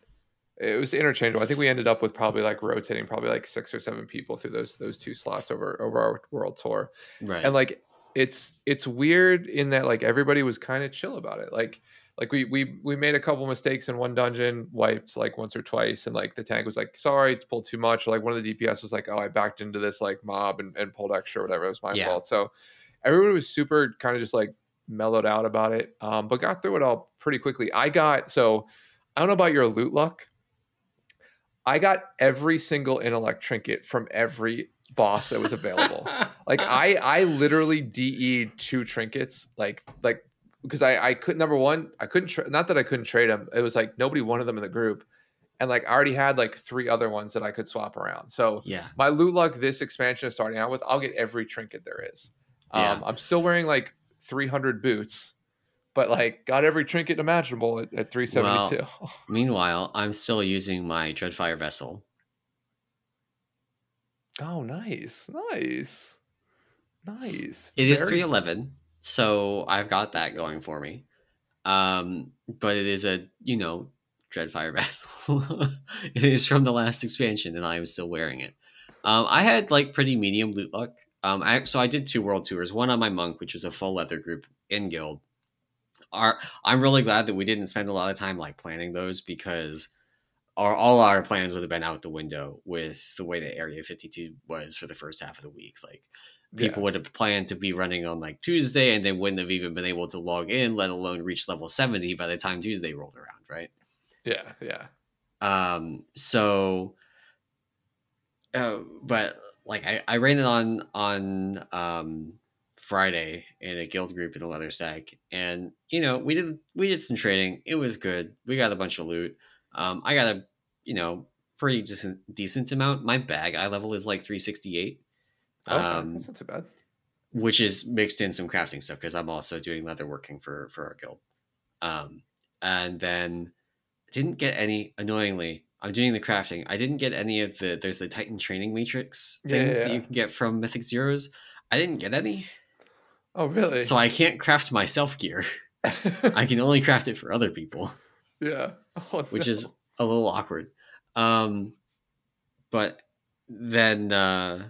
It was interchangeable. I think we ended up with probably like rotating probably like six or seven people through those those two slots over over our world tour. right. and like it's it's weird in that like everybody was kind of chill about it like like we we we made a couple mistakes in one dungeon wiped like once or twice and like the tank was like sorry it's pulled too much or like one of the dps was like oh i backed into this like mob and, and pulled extra or whatever it was my Yeah. fault. So everybody was super kind of just like mellowed out about it um but got through it all pretty quickly. I got so i don't know about your loot luck. I got every single intellect trinket from every boss that was available. Like [LAUGHS] I I literally DE'd two trinkets like like because I I could number one I couldn't tra- not that I couldn't trade them it was like nobody wanted them in the group and like I already had like three other ones that I could swap around so yeah, my loot luck this expansion is starting out with I'll get every trinket there is um Yeah. I'm still wearing like 300 boots but like got every trinket imaginable at, at 372 Meanwhile, I'm still using my Dreadfire vessel. oh nice nice nice It is Very- 311, so I've got that going for me. Um, but it is a you know Dreadfire [LAUGHS] vessel. it is from the last expansion, and I am still wearing it. Um, I had like pretty medium loot luck. Um, I, so I did two world tours. One on my monk, which was a full leather group in guild. Our, I'm really glad that we didn't spend a lot of time like planning those because our all our plans would have been out the window with the way that Area 52 was for the first half of the week. Like people would have planned to be running on like Tuesday and they wouldn't have even been able to log in, let alone reach level 70 by the time Tuesday rolled around, right? yeah yeah Um, so, uh, but like I, I ran it on on um, Friday in a guild group in the leather stack, and you know we did we did some trading. It was good. We got a bunch of loot. Um, I got a you know pretty decent decent amount. My bag eye level is like 368. Okay, Um, that's not too bad which is mixed in some crafting stuff because I'm also doing leather working for for our guild. Um, and then didn't get any. Annoyingly, I'm doing the crafting. I didn't get any of the. There's the Titan training matrix things yeah, that you can get from Mythic Zeros. I didn't get any, Oh, really? so I can't craft myself gear. [LAUGHS] I can only craft it for other people, yeah. Oh, which no. is a little awkward. Um, but then uh,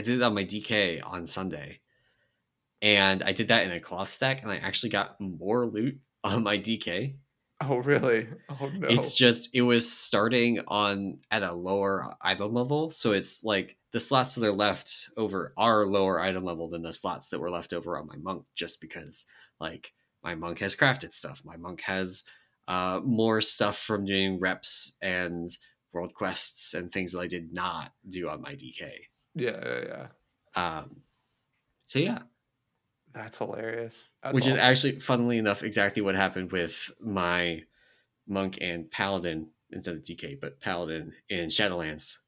I did it on my DK on Sunday, and I did that in a cloth stack, and I actually got more loot [LAUGHS] on my DK. Oh, really? Oh no. It's just it was starting on at a lower item level, so it's like the slots that their left over are lower item level than the slots that were left over on my monk, just because like my monk has crafted stuff, my monk has uh, more stuff from doing reps and world quests and things that I did not do on my DK. Yeah, yeah, yeah. Um, so yeah, That's hilarious. That's which is actually, funnily enough, exactly what happened with my monk and paladin instead of DK, but paladin in Shadowlands.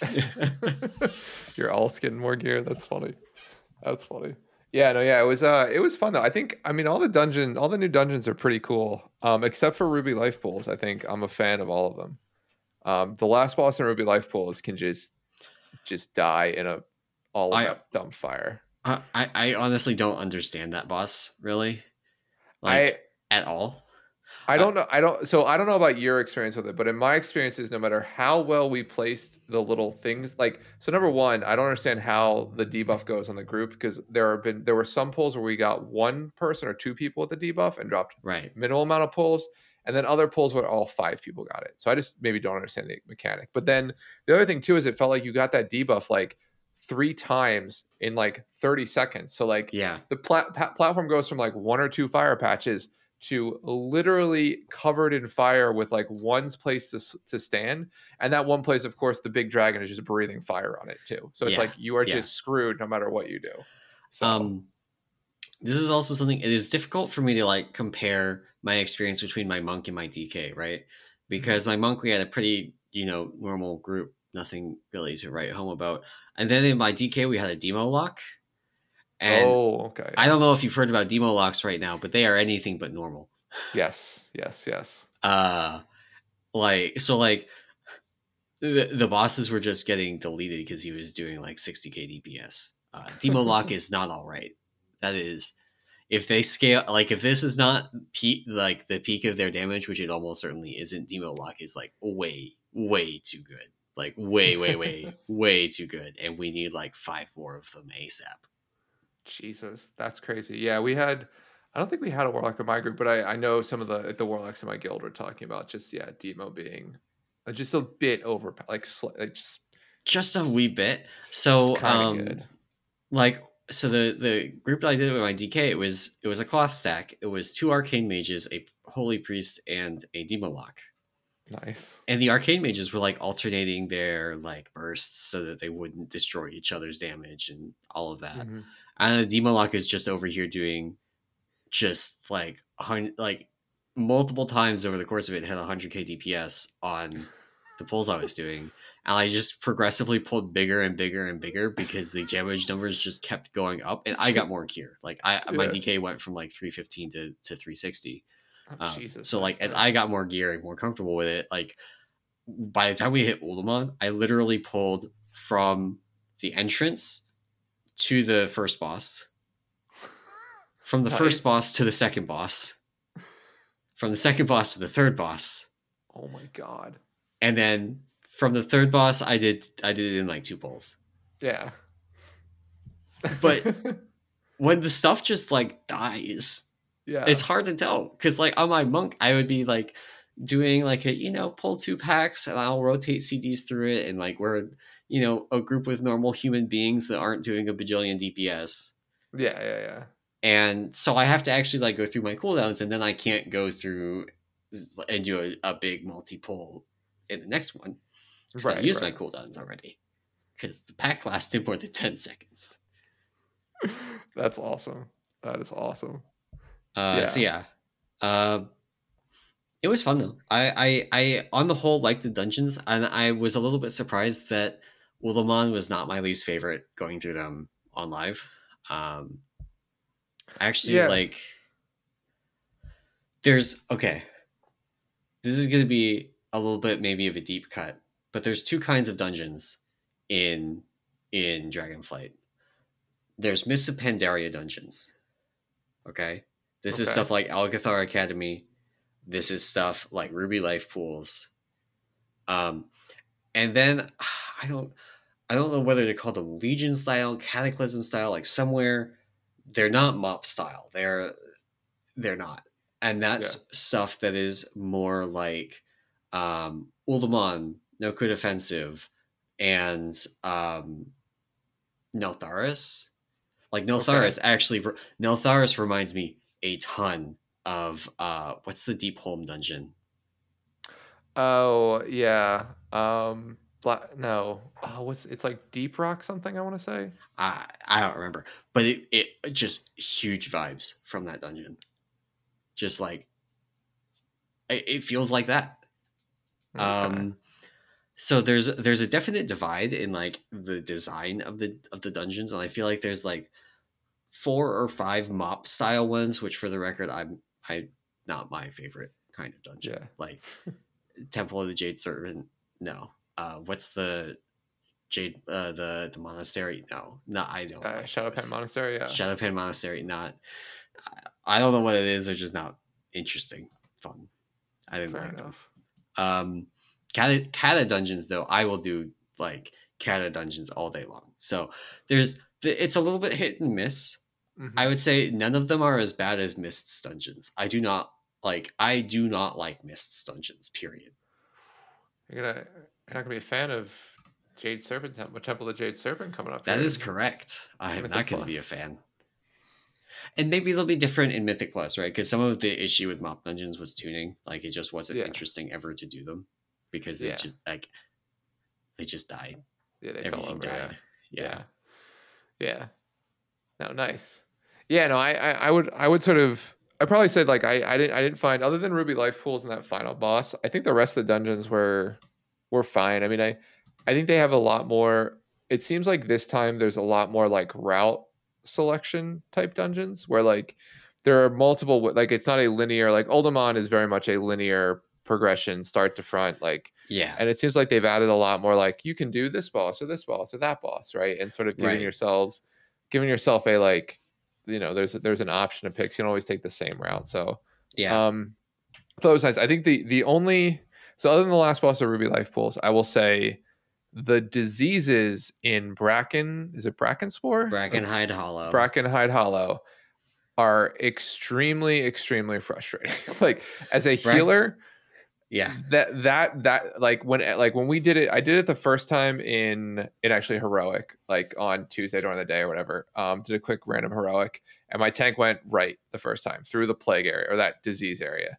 [LAUGHS] You're all getting more gear. That's funny. That's funny. Yeah, no, yeah, it was uh it was fun though. I think I mean all the dungeon all the new dungeons are pretty cool. Um, except for Ruby Life Pools. I think I'm a fan of all of them. Um, the last boss in Ruby Life Pools can just just die in a all I- out dump fire. I, I I honestly don't understand that boss really, like at all. I don't uh, know. I don't. So I don't know about your experience with it, but in my experiences, no matter how well we placed the little things, like so. Number one, I don't understand how the debuff goes on the group because there have been there were some pulls where we got one person or two people with the debuff and dropped Right. minimal amount of pulls, and then other pulls where all five people got it. So I just maybe don't understand the mechanic. But then the other thing too is it felt like you got that debuff like three times in like thirty seconds. So like Yeah. the pa- platform goes from like one or two fire patches to literally covered in fire with like one's place to, to stand and that one place of course the big dragon is just breathing fire on it too so it's Yeah, like you are yeah. just screwed no matter what you do So, Um, this is also something. It is difficult for me to like compare my experience between my monk and my DK, right? Because my monk, we had a pretty you know normal group, nothing really to write home about. And then in my DK, we had a demo lock. And oh, okay. I don't know if you've heard about demo locks right now, but they are anything but normal. yes, yes, yes. Uh, like so, like the, the bosses were just getting deleted because he was doing like 60k DPS. Uh, demo lock [LAUGHS] is not all right. That is, if they scale like if this is not peak like the peak of their damage, which it almost certainly isn't. Demo lock is like way way too good, like way way way [LAUGHS] way too good, and we need like five more of them ASAP. Jesus, that's crazy. Yeah, we had. I don't think we had a warlock in my group, but I, I know some of the the warlocks in my guild were talking about just yeah, demo being uh, just a bit over like, like just Just a wee bit. So um, good. like so the the group that I did with my DK it was it was a cloth stack. It was two arcane mages, a holy priest, and a demo lock. Nice. And the arcane mages were like alternating their like bursts so that they wouldn't destroy each other's damage and all of that. Mhm. And the demo lock is just over here doing just like hun- like multiple times over the course of it hit 100k DPS on the pulls I was doing. And I just progressively pulled bigger and bigger and bigger because the damage numbers just kept going up and I got more gear. Like I [LAUGHS] my DK went from like 315 to, to 360. Oh, Um, Jesus. so like as. I got more gear and more comfortable with it, like by the time we hit Uldaman, I literally pulled from the entrance to the first boss, from the Nice. first boss to the second boss, from the second boss to the third boss, Oh my god. and then from the third boss, I did I did it in like two pulls. Yeah. But- [LAUGHS] When the stuff just like dies, yeah, it's hard to tell because like on my monk i would be like doing like a you know pull two packs and i'll rotate cds through it and like we're you know a group with normal human beings that aren't doing a bajillion dps yeah, yeah, yeah. and so i have to actually like go through my cooldowns and then i can't go through and do a, a big multi-pull in the next one because i used right. my cooldowns already because the pack lasted more than 10 seconds [LAUGHS] That's awesome. That is awesome. Uh, So yeah, um, it was fun though. I, I, I, on the whole, liked the dungeons, and I was a little bit surprised that Uldaman was not my least favorite going through them on live. Um, actually, Yeah. like, there's okay. This is going to be a little bit maybe of a deep cut, but there's two kinds of dungeons in in Dragonflight. There's Mists of Pandaria dungeons. Okay, this is stuff like Algeth'ar Academy. This is stuff like Ruby Life Pools. Um, and then I don't, I don't know whether to call them Legion style, Cataclysm style. Like somewhere, they're not Mop style. They're, they're not, and that's stuff that is more like, um, Uldaman, Nokhud Offensive, and um, Neltharus. Like Neltharus actually, Neltharus reminds me a ton of uh what's the deep home dungeon Oh yeah. Um. Black. No. Oh, what's it's like Deep Rock something? I want to say. i i don't remember but it, it just huge vibes from that dungeon just like it, it feels like that Okay. um so there's there's a definite divide in like the design of the of the dungeons and i feel like there's like four or five mop style ones which for the record i'm i not my favorite kind of dungeon Yeah. like [LAUGHS] temple of the jade serpent no uh what's the jade uh the the monastery no no i don't Uh, like Shadow. Pen Monastery. Yeah. Shado-Pan Monastery, not. I- don't know what it is. They're just not interesting, fun. I didn't Fair like them. Um, Cata, Cata dungeons though, I will do like Cata dungeons all day long. So there's the, it's a little bit hit and miss. Mhm. I would say none of them are as bad as Mist's dungeons. I do not like. I do not like Mist's dungeons. Period. You're gonna you're not gonna be a fan of Jade Serpent Temple, Temple of the Jade Serpent coming up. That here. is correct. I am Mythic not going to be a fan. And maybe they'll be different in Mythic Plus, right? Because some of the issue with Mop Dungeons was tuning. Like it just wasn't Yeah. interesting ever to do them because they Yeah. just like they just died. Yeah, they fell Everything over. died. Yeah. Yeah. yeah. No, nice. Yeah, no, I, I, I would, I would sort of, I probably said like I, I didn't, I didn't find other than Ruby life pools and that final boss. I think the rest of the dungeons were, were fine. I mean, I, I think they have a lot more. It seems like this time there's a lot more like route selection type dungeons where like there are multiple like it's not a linear like Uldaman is very much a linear progression start to front like Yeah. and it seems like they've added a lot more like you can do this boss or this boss or that boss right and sort of giving Right. yourselves giving yourself a like you know there's there's an option to pick so you don't always take the same route so Yeah. um so that was nice i think the the only so other than the last boss of ruby life pools i will say the diseases in bracken is it bracken spore Brackenhide Hollow. brackenhide hollow are extremely extremely frustrating [LAUGHS] like as a healer yeah. that that that like when like when we did it i did it the first time in in actually heroic like on tuesday during the day or whatever um did a quick random heroic and my tank went right the first time through the plague area or that disease area.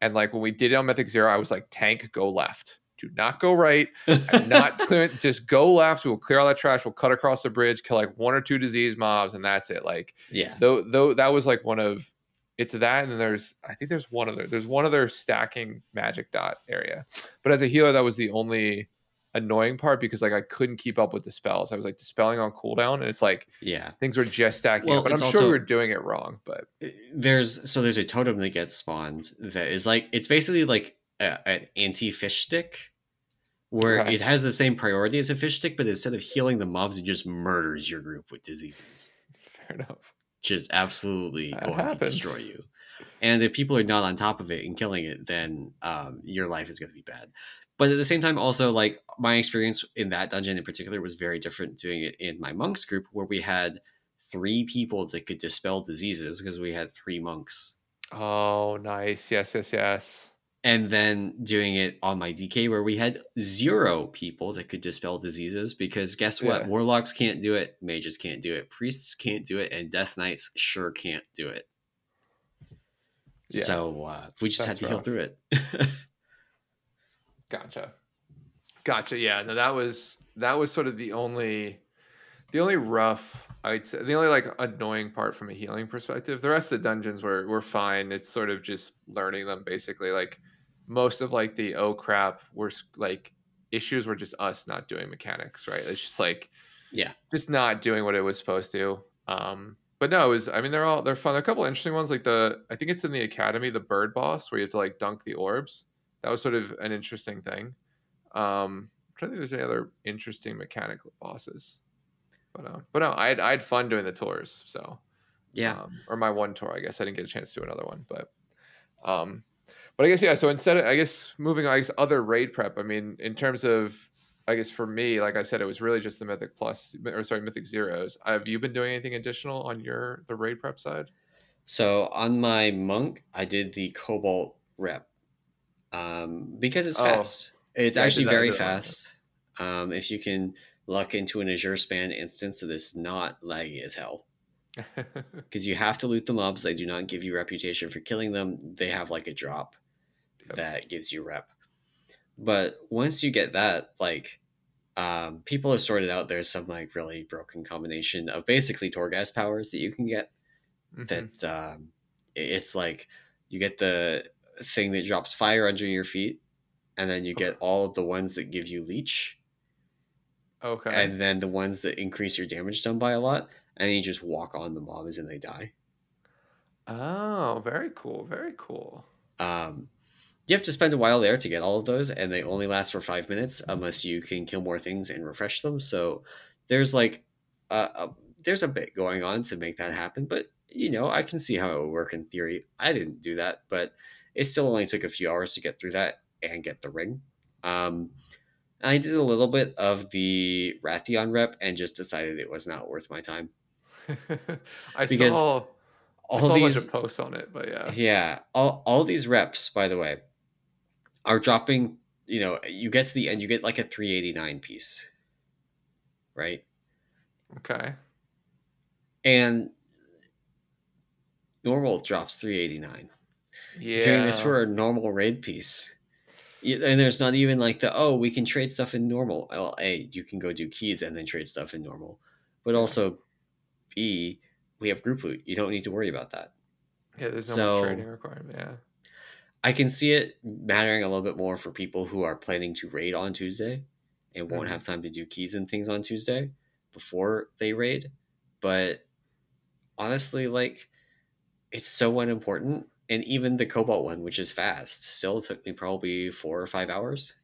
And like when we did it on mythic zero i was like tank go left. Do not go right. I'm not [LAUGHS] clearing just go left. We'll clear all that trash. We'll cut across the bridge kill like one or two disease mobs and that's it. Like yeah. though though that was like one of it's that and then there's i think there's one other there's one other stacking magic dot area but as a healer that was the only annoying part because like i couldn't keep up with the spells i was like dispelling on cooldown and it's like Yeah. things were just stacking Well, up but i'm sure also- we were doing it wrong but uh, There's so there's a totem that gets spawned that is like it's basically like a, an anti fish stick where Okay. it has the same priority as a fish stick, but instead of healing the mobs, it just murders your group with diseases. [LAUGHS] fair enough Just absolutely That going to destroy you. And if people are not on top of it and killing it, then um, your life is going to be bad. But at the same time, also like my experience in that dungeon in particular was very different doing it in my monks group, where we had three people that could dispel diseases because we had three monks. oh nice yes yes yes and then doing it on my DK where we had zero people that could dispel diseases because guess what? Yeah. Warlocks can't do it, mages can't do it, priests can't do it, and death knights sure can't do it. Yeah. So uh, we just had That's to heal through it. [LAUGHS] Gotcha. Gotcha. Yeah. No, that was that was sort of the only the only rough I'd say the only like annoying part from a healing perspective. The rest of the dungeons were were fine. It's sort of just learning them basically. Like most of like the oh crap were like issues were just us not doing mechanics, right? It's just like Yeah. just not doing what it was supposed to. Um but no, it was I mean they're all they're fun. There are a couple interesting ones like the I think it's in the academy, the bird boss where you have to like dunk the orbs. That was sort of an interesting thing. Um, I'm trying to think there's any other interesting mechanic bosses. But uh, but no, I had I had fun doing the tours. So yeah. um, or my one tour. I guess I didn't get a chance to do another one, but um, but I guess yeah. So instead of I guess moving, on, I guess other raid prep. I mean, in terms of I guess for me, like I said, it was really just the Mythic Plus or sorry, Mythic Zeros. Have you been doing anything additional on your the raid prep side? So on my monk, I did the cobalt rep um, because it's Oh. fast. It's Yeah, actually very did that one, yeah. fast. Um, if you can luck into an Azure span instance that is not laggy as hell. [LAUGHS] because you have to loot the mobs. They do not give you reputation for killing them. They have like a drop Yep. that gives you rep. But once you get that, like, um, people have sorted out there's some like really broken combination of basically Torghast powers that you can get. Mhm. That um, it's like you get the thing that drops fire under your feet, and then you get all of the ones that give you leech, okay. and then the ones that increase your damage done by a lot, and you just walk on the mobs and they die. oh, very cool. Very cool. Um, you have to spend a while there to get all of those, and they only last for five minutes unless you can kill more things and refresh them. So there's like a, a there's a bit going on to make that happen, but you know I can see how it would work in theory. I didn't do that, but it still only took a few hours to get through that and get the ring. Um, I did a little bit of the Wrathion rep and just decided it was not worth my time. [LAUGHS] I Because saw, I All saw a bunch these of posts on it, but yeah. Yeah, all all these reps, by the way, are dropping. You know, you get to the end, you get like a 389 piece, right? Okay. And normal drops 389. Yeah. Doing this for a normal raid piece. And there's not even like the oh we can trade stuff in normal. Well, a you can go do keys and then trade stuff in normal, but also b we have group loot. You don't need to worry about that. Yeah, there's no So- trading requirement. Yeah. I can see it mattering a little bit more for people who are planning to raid on Tuesday and won't Mhm. have time to do keys and things on Tuesday before they raid. But honestly, like it's so unimportant. And even the Cobalt one, which is fast, still took me probably four or five hours.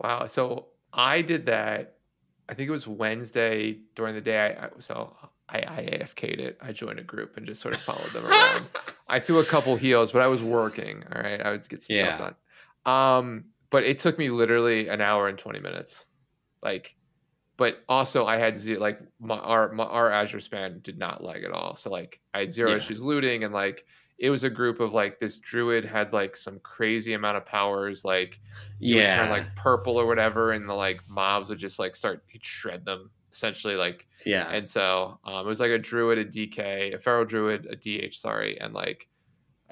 Wow. So I did that. I think it was Wednesday during the day. I, I so I, I AFK'd it. I joined a group and just sort of followed them around. [LAUGHS] I threw a couple heals, but I was working. All right, I would get some Yeah. stuff done. Um, but it took me literally an hour and twenty minutes. Like, but also I had ze- like my our my, our Azure span did not lag at all. So like I had zero Yeah. issues looting, and like it was a group of like this druid had like some crazy amount of powers, like Yeah. turn like purple or whatever, and the like mobs would just like start he'd shred them essentially like yeah. and so um, it was like a druid, a DK, a feral druid, a DH, sorry, and like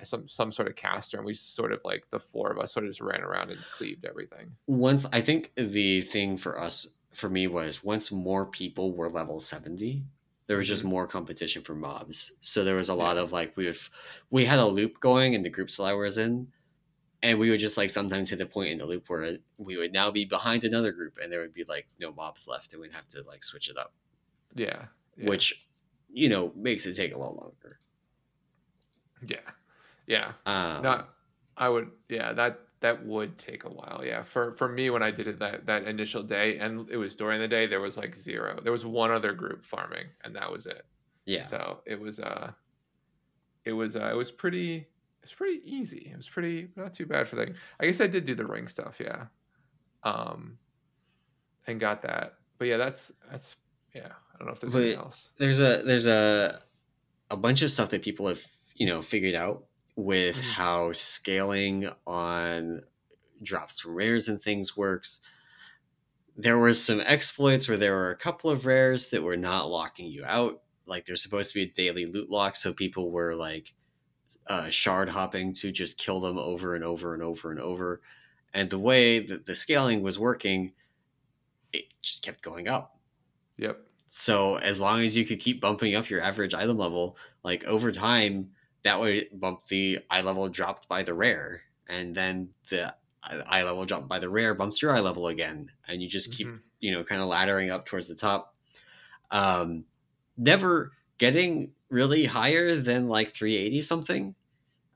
some some sort of caster, and we sort of like the four of us sort of just ran around and cleaved everything. once I think the thing for us for me was once more people were level 70 there was just more competition for mobs so there was a lot Yeah. of like we would we had a loop going in the groups that I was in and we would just like sometimes hit a point in the loop where we would now be behind another group and there would be like no mobs left and we'd have to like switch it up Yeah, yeah. which you know makes it take a lot longer yeah, yeah. um, Not, I would, yeah. That that would take a while. Yeah, for for me when I did it that that initial day, and it was during the day, there was like zero. There was one other group farming, and that was it. yeah So it was uh it was uh it was pretty it was pretty easy. It was pretty not too bad for thing. I guess I did do the ring stuff, yeah. Um and got that. But yeah, that's that's yeah. I don't know if there's anything else. there's a there's a a bunch of stuff that people have you know figured out with Mhm. how scaling on drops from rares and things works there were some exploits where there were a couple of rares that were not locking you out like there's supposed to be a daily loot lock so people were like uh, shard hopping to just kill them over and over and over and over and the way that the scaling was working it just kept going up Yep. so as long as you could keep bumping up your average item level, like over time, that would bump the eye level dropped by the rare, and then the eye level dropped by the rare bumps your eye level again, and you just keep Mhm. you know kind of laddering up towards the top. Um, never getting really higher than like 380 something.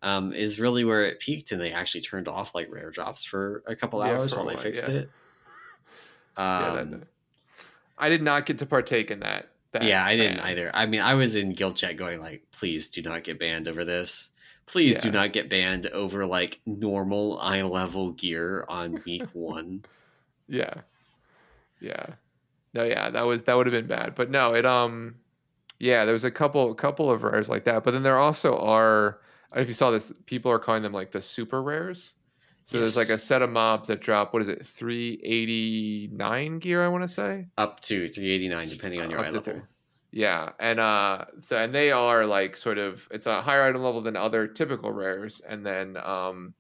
Um, is really where it peaked, and they actually turned off like rare drops for a couple Yeah, hours while they fixed yeah. it. [LAUGHS] yeah, Um, that, I did not get to partake in that. that yeah, I didn't either. I mean, I was in guild chat going like, please do not get banned over this. Please do not get banned over like normal eye level gear on week [LAUGHS] one. Yeah. Yeah. No, yeah, that was that would have been bad. But no, it um yeah, there was a couple couple of rares like that. But then there also are I don't know if you saw this, people are calling them like the super rares. So there's like a set of mobs that drop what is it, 389 gear, I want to say? Up to 389, depending on your eye level. three. Yeah, and uh, so and they are like sort of it's a higher item level than other typical rares, and then um,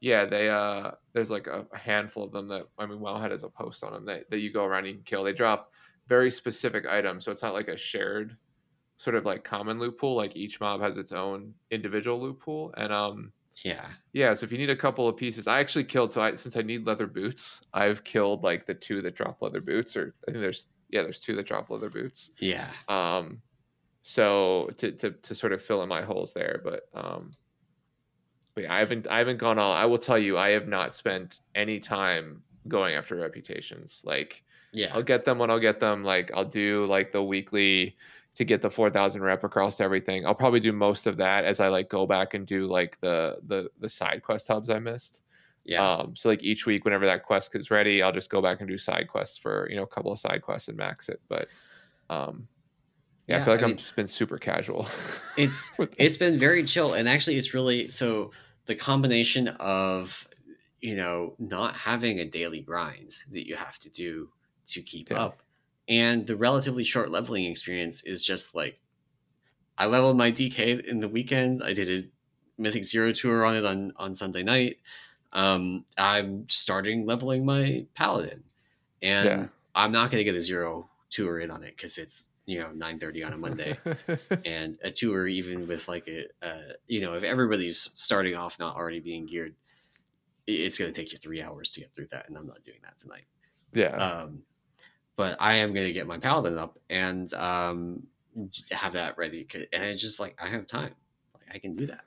yeah, they uh, there's like a, handful of them that I mean, Wowhead has a post on them that, that you go around and you can kill. They drop very specific items, so it's not like a shared sort of like common loot pool. Like each mob has its own individual loot pool, and um, Yeah. yeah, so if you need a couple of pieces, I actually killed. So I since I need leather boots, I've killed like the two that drop leather boots, or I think there's yeah, there's two that drop leather boots Yeah. um so to, to to sort of fill in my holes there but um but yeah, i haven't i haven't gone all i will tell you i have not spent any time going after reputations like Yeah. i'll get them when i'll get them like i'll do like the weekly to get the 4000 rep across everything i'll probably do most of that as i like go back and do like the the the side quest hubs i missed Yeah. um, so like each week, whenever that quest is ready, I'll just go back and do side quests for you know a couple of side quests and max it. But um, yeah, I feel like I have just been super casual. [LAUGHS] it's it's been very chill and actually it's really so the combination of you know not having a daily grind that you have to do to keep Yeah. up and the relatively short leveling experience is just like i leveled my dk in the weekend i did a mythic zero tour on it on on sunday night um i'm starting leveling my paladin and Yeah. i'm not going to get a zero tour in on it because it's you know nine thirty on a Monday, [LAUGHS] and a tour even with like a uh, you know if everybody's starting off not already being geared, it's going to take you three hours to get through that, and I'm not doing that tonight. yeah. Um, but I am going to get my paladin up and um, have that ready, and it's just like I have time, like I can do that.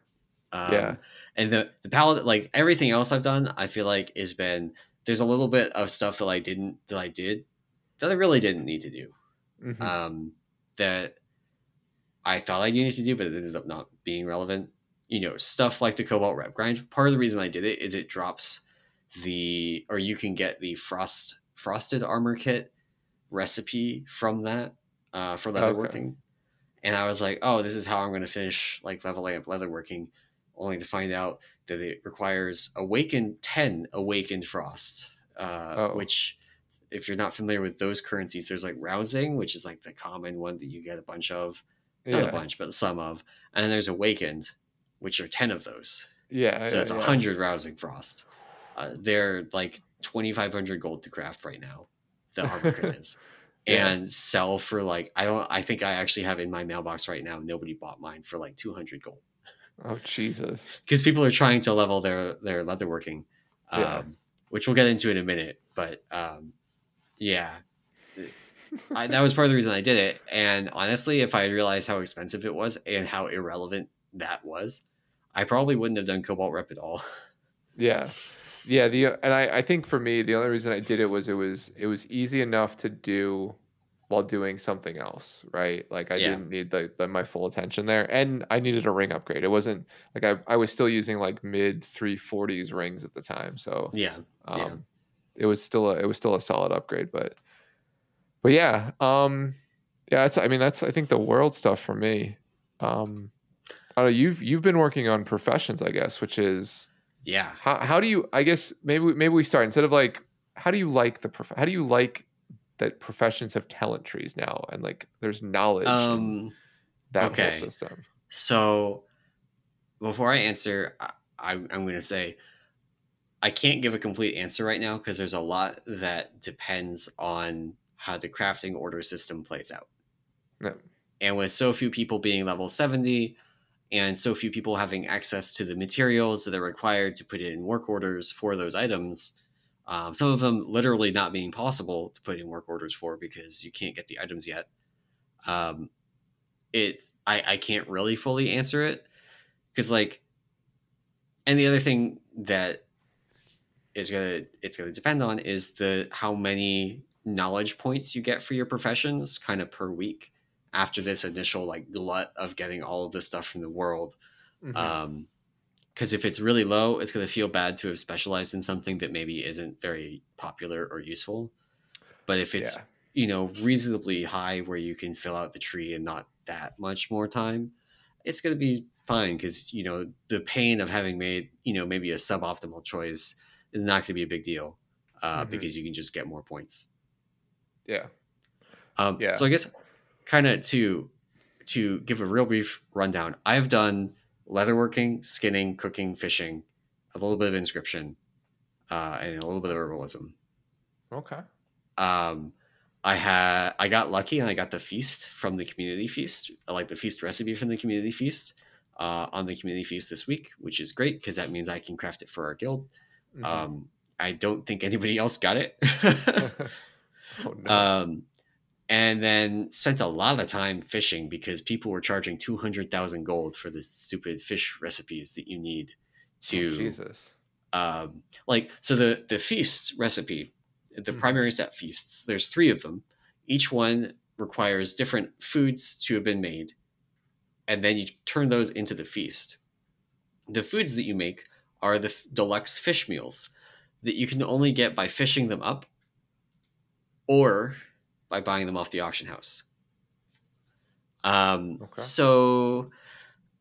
Um, Yeah. and the the paladin, like everything else I've done, I feel like has been there's a little bit of stuff that I didn't that I did that I really didn't need to do Mhm. um, that I thought I needed to do, but it ended up not being relevant. You know, stuff like the Cobalt Rep Grind. Part of the reason I did it is it drops the, or you can get the frost frosted armor kit recipe from that uh, for leatherworking. And I was like, oh, this is how I'm going to finish like leveling up leatherworking, only to find out that it requires awakened ten awakened frost, uh, Oh. which if you're not familiar with those currencies, there's like rousing, which is like the common one that you get a bunch of, not yeah. a bunch, but some of, and then there's awakened, which are ten of those. Yeah. So yeah, a yeah. hundred rousing frost. Uh, they're like twenty five hundred gold to craft right now. The armor [LAUGHS] is. Yeah. And sell for like I don't I think I actually have in my mailbox right now. Nobody bought mine for like two hundred gold Oh Jesus. because people are trying to level their their leatherworking, um, Yeah. which we'll get into in a minute. But um, yeah, I, that was part of the reason I did it. And honestly, if I had realized how expensive it was and how irrelevant that was, I probably wouldn't have done Cobalt Rep at all. Yeah. Yeah, the and I, I think for me the only reason I did it was it was it was easy enough to do while doing something else, right? Like I Yeah. didn't need the, the my full attention there. And I needed a ring upgrade. It wasn't like I, I was still using like mid three forties rings at the time. So Yeah, um Yeah. it was still a it was still a solid upgrade. But but yeah, um yeah, that's I mean that's I think the world stuff for me. Um I don't know, you've you've been working on professions, I guess, which is yeah. how how do you? I guess maybe we- maybe we start instead of like how do you like the prof- how do you like that professions have talent trees now and like there's knowledge in Um, that okay. whole system. So before I answer, I, I, I'm going to say I can't give a complete answer right now because there's a lot that depends on how the crafting order system plays out. Yeah. And with so few people being level 70 and so few people having access to the materials that are required to put in work orders for those items, um, some of them literally not being possible to put in work orders for because you can't get the items yet. Um, it I, I can't really fully answer it because like and the other thing that is gonna it's gonna depend on is the how many knowledge points you get for your professions kind of per week after this initial like glut of getting all of this stuff from the world Mhm. um because if it's really low it's going to feel bad to have specialized in something that maybe isn't very popular or useful but if it's yeah. you know reasonably high where you can fill out the tree and not that much more time it's going to be fine because you know the pain of having made you know maybe a suboptimal choice is not going to be a big deal uh, Mhm. because you can just get more points Yeah. um, Yeah. so i guess kind of to to give a real brief rundown i've done leatherworking skinning cooking fishing a little bit of inscription uh, and a little bit of herbalism Okay. um i had i got lucky and i got the feast from the community feast like the feast recipe from the community feast uh, on the community feast this week which is great because that means i can craft it for our guild Mhm. um i don't think anybody else got it [LAUGHS] [LAUGHS] oh no. um and then spent a lot of time fishing because people were charging 200,000 gold for the stupid fish recipes that you need Oh, to Jesus. um, like so the the feast recipe the Mhm. primary set feasts there's three of them each one requires different foods to have been made and then you turn those into the feast the foods that you make are the f- deluxe fish meals that you can only get by fishing them up or by buying them off the auction house um, Okay. so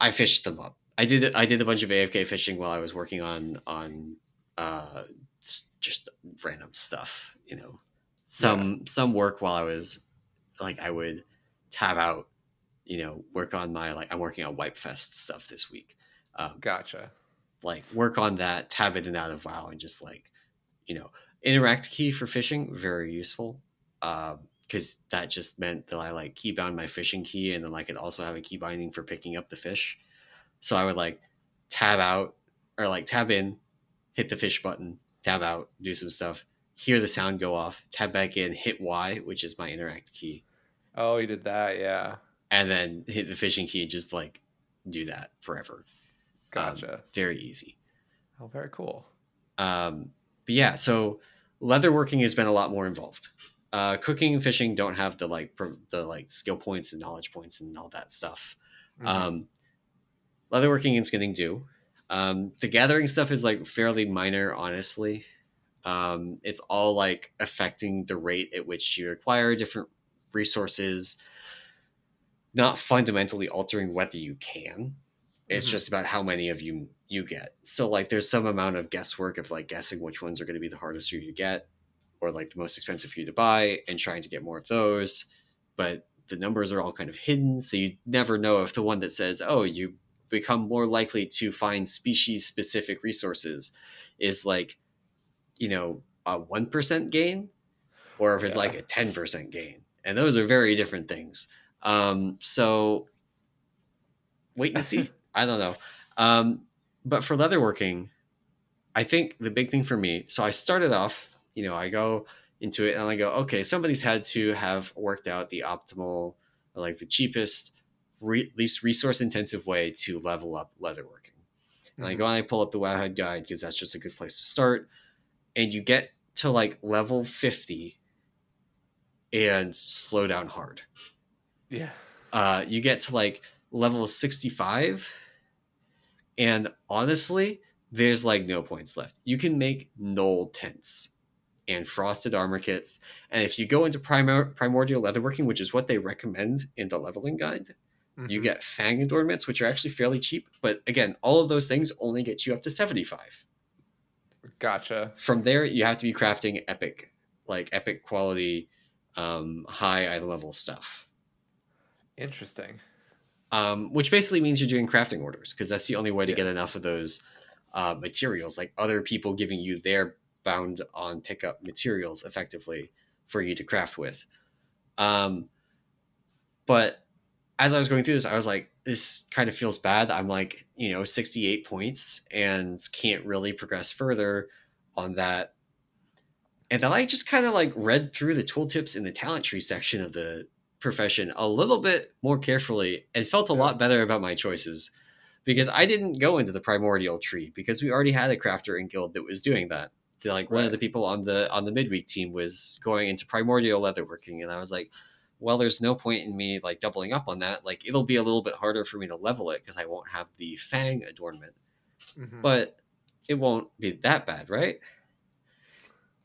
i fished them up I did I did a bunch of AFK fishing while I was working on on uh just random stuff, you know. Some some work while I was like I would tab out, you know, work on my like I'm working on Wipe Fest stuff this week. Um, Gotcha. like work on that, tab it in and out of WoW, and just like, you know, interact key for fishing very useful. Um, because that just meant that I like key bound my fishing key and then I could also have a key binding for picking up the fish. So I would like tab out or like tab in, hit the fish button, tab out, do some stuff, hear the sound go off, tab back in, hit Y, which is my interact key, Oh, you did that, yeah. and then hit the fishing key. Just like do that forever. Um, Gotcha. very easy. oh, very cool. Um, but yeah, so leatherworking has been a lot more involved. Uh, cooking and fishing don't have the like the like skill points and knowledge points and all that stuff. Mhm. Um, leatherworking and skinning do. Um, the gathering stuff is like fairly minor, honestly. Um, it's all like affecting the rate at which you acquire different resources, not fundamentally altering whether you can. It's Mhm. just about how many of you you get. So like, there's some amount of guesswork of like guessing which ones are going to be the hardest for you to get, or like the most expensive for you to buy, and trying to get more of those. But the numbers are all kind of hidden, so you never know if the one that says, "Oh, you become more likely to find species specific resources," is like, you know, a one percent gain, or if it's Yeah. like a ten percent gain, and those are very different things. Um, so wait and see. [LAUGHS] I don't know. Um, but for leatherworking, I think the big thing for me. So I started off, you know, I go into it and I go, okay, somebody's had to have worked out the optimal, like the cheapest, re- least resource intensive way to level up leatherworking. And I Mhm. go and I pull up the Wowhead guide because that's just a good place to start. And you get to like level 50 and slow down hard. Yeah. Uh, you get to like level 65 and honestly there's like no points left you can make null tents and frosted armor kits and if you go into primor- primordial leatherworking which is what they recommend in the leveling guide you Mhm. get fang adornments which are actually fairly cheap but again all of those things only get you up to 75 Gotcha. from there you have to be crafting epic like epic quality um, high item level stuff Interesting. um, which basically means you're doing crafting orders because that's the only way to Yeah. get enough of those uh, materials like other people giving you their bound on pickup materials effectively for you to craft with. Um, but as i was going through this i was like this kind of feels bad i'm like you know 68 points and can't really progress further on that. And then i just kind of like read through the tooltips in the talent tree section of the profession a little bit more carefully and felt a lot better about my choices because I didn't go into the primordial tree because we already had a crafter in guild that was doing that. Like one of the people on the on the midweek team was going into primordial leatherworking, and I was like, well, there's no point in me like doubling up on that. Like it'll be a little bit harder for me to level it because I won't have the fang adornment, Mhm. but it won't be that bad, right?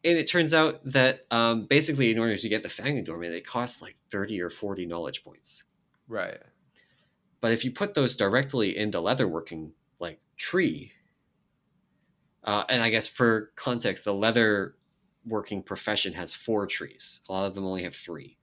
And it turns out that um, basically, in order to get the fang adornment, it costs like thirty or forty knowledge points. Right. But if you put those directly in the leatherworking like tree, uh, and I guess for context, the leather working profession has four trees. A lot of them only have three.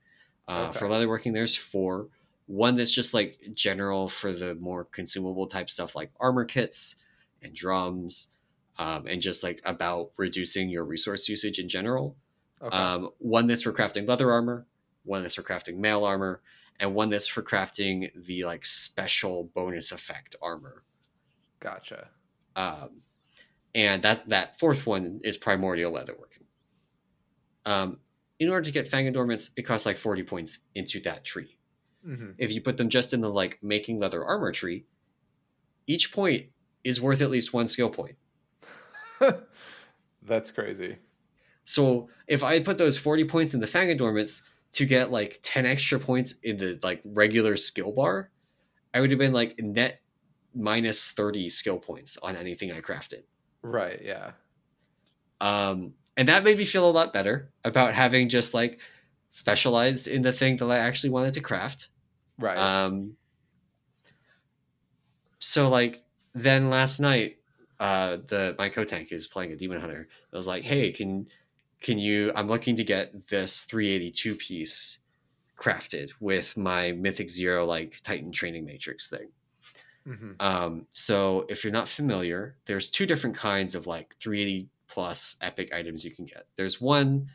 Uh, Okay. For leatherworking, there's four. One that's just like general for the more consumable type stuff like armor kits and drums, um, and just like about reducing your resource usage in general. Okay. Um, one that's for crafting leather armor, one that's for crafting mail armor, and one that's for crafting the like special bonus effect armor. gotcha. Um, and that that fourth one is primordial leatherworking. Um, in order to get fang adornments, it costs like forty points into that tree. hmm If you put them just in the like making leather armor tree, each point is worth at least one skill point. [LAUGHS] That's crazy. So if I put those 40 points in the Fang Adornments to get like 10 extra points in the like regular skill bar, I would have been like net minus 30 skill points on anything I crafted. Right. Yeah. Um, and that made me feel a lot better about having just like specialized in the thing that I actually wanted to craft. Right. Um, so like then last night, uh, the my co-tank is playing a demon hunter. I was like, hey, can can you? I'm looking to get this 382 piece crafted with my Mythic Zero like Titan training matrix thing. Hmm Um, so if you're not familiar, there's two different kinds of like 380 plus epic items you can get. There's one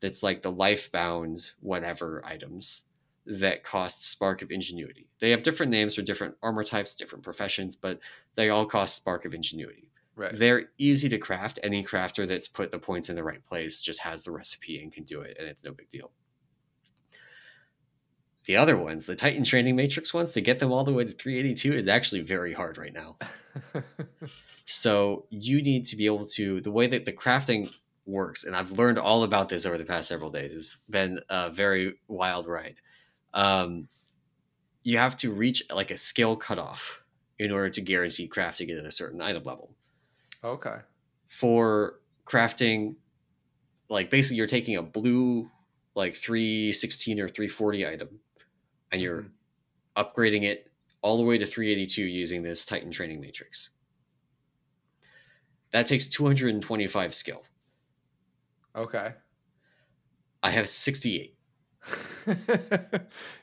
that's like the lifebound whatever items that cost Spark of Ingenuity. They have different names for different armor types, different professions, but they all cost Spark of Ingenuity. Right. They're easy to craft. Any crafter that's put the points in the right place just has the recipe and can do it, and it's no big deal. The other ones, the Titan Training Matrix ones, to get them all the way to 382 is actually very hard right now. [LAUGHS] so you need to be able to, the way that the crafting works, and I've learned all about this over the past several days, it's been a very wild ride. Um, you have to reach like a skill cutoff in order to guarantee crafting it at a certain item level. okay. For crafting, like basically you're taking a blue like 316 or 340 item and you're Mhm. upgrading it all the way to 382 using this Titan training matrix. That takes 225 skill. Okay. I have 68. [LAUGHS]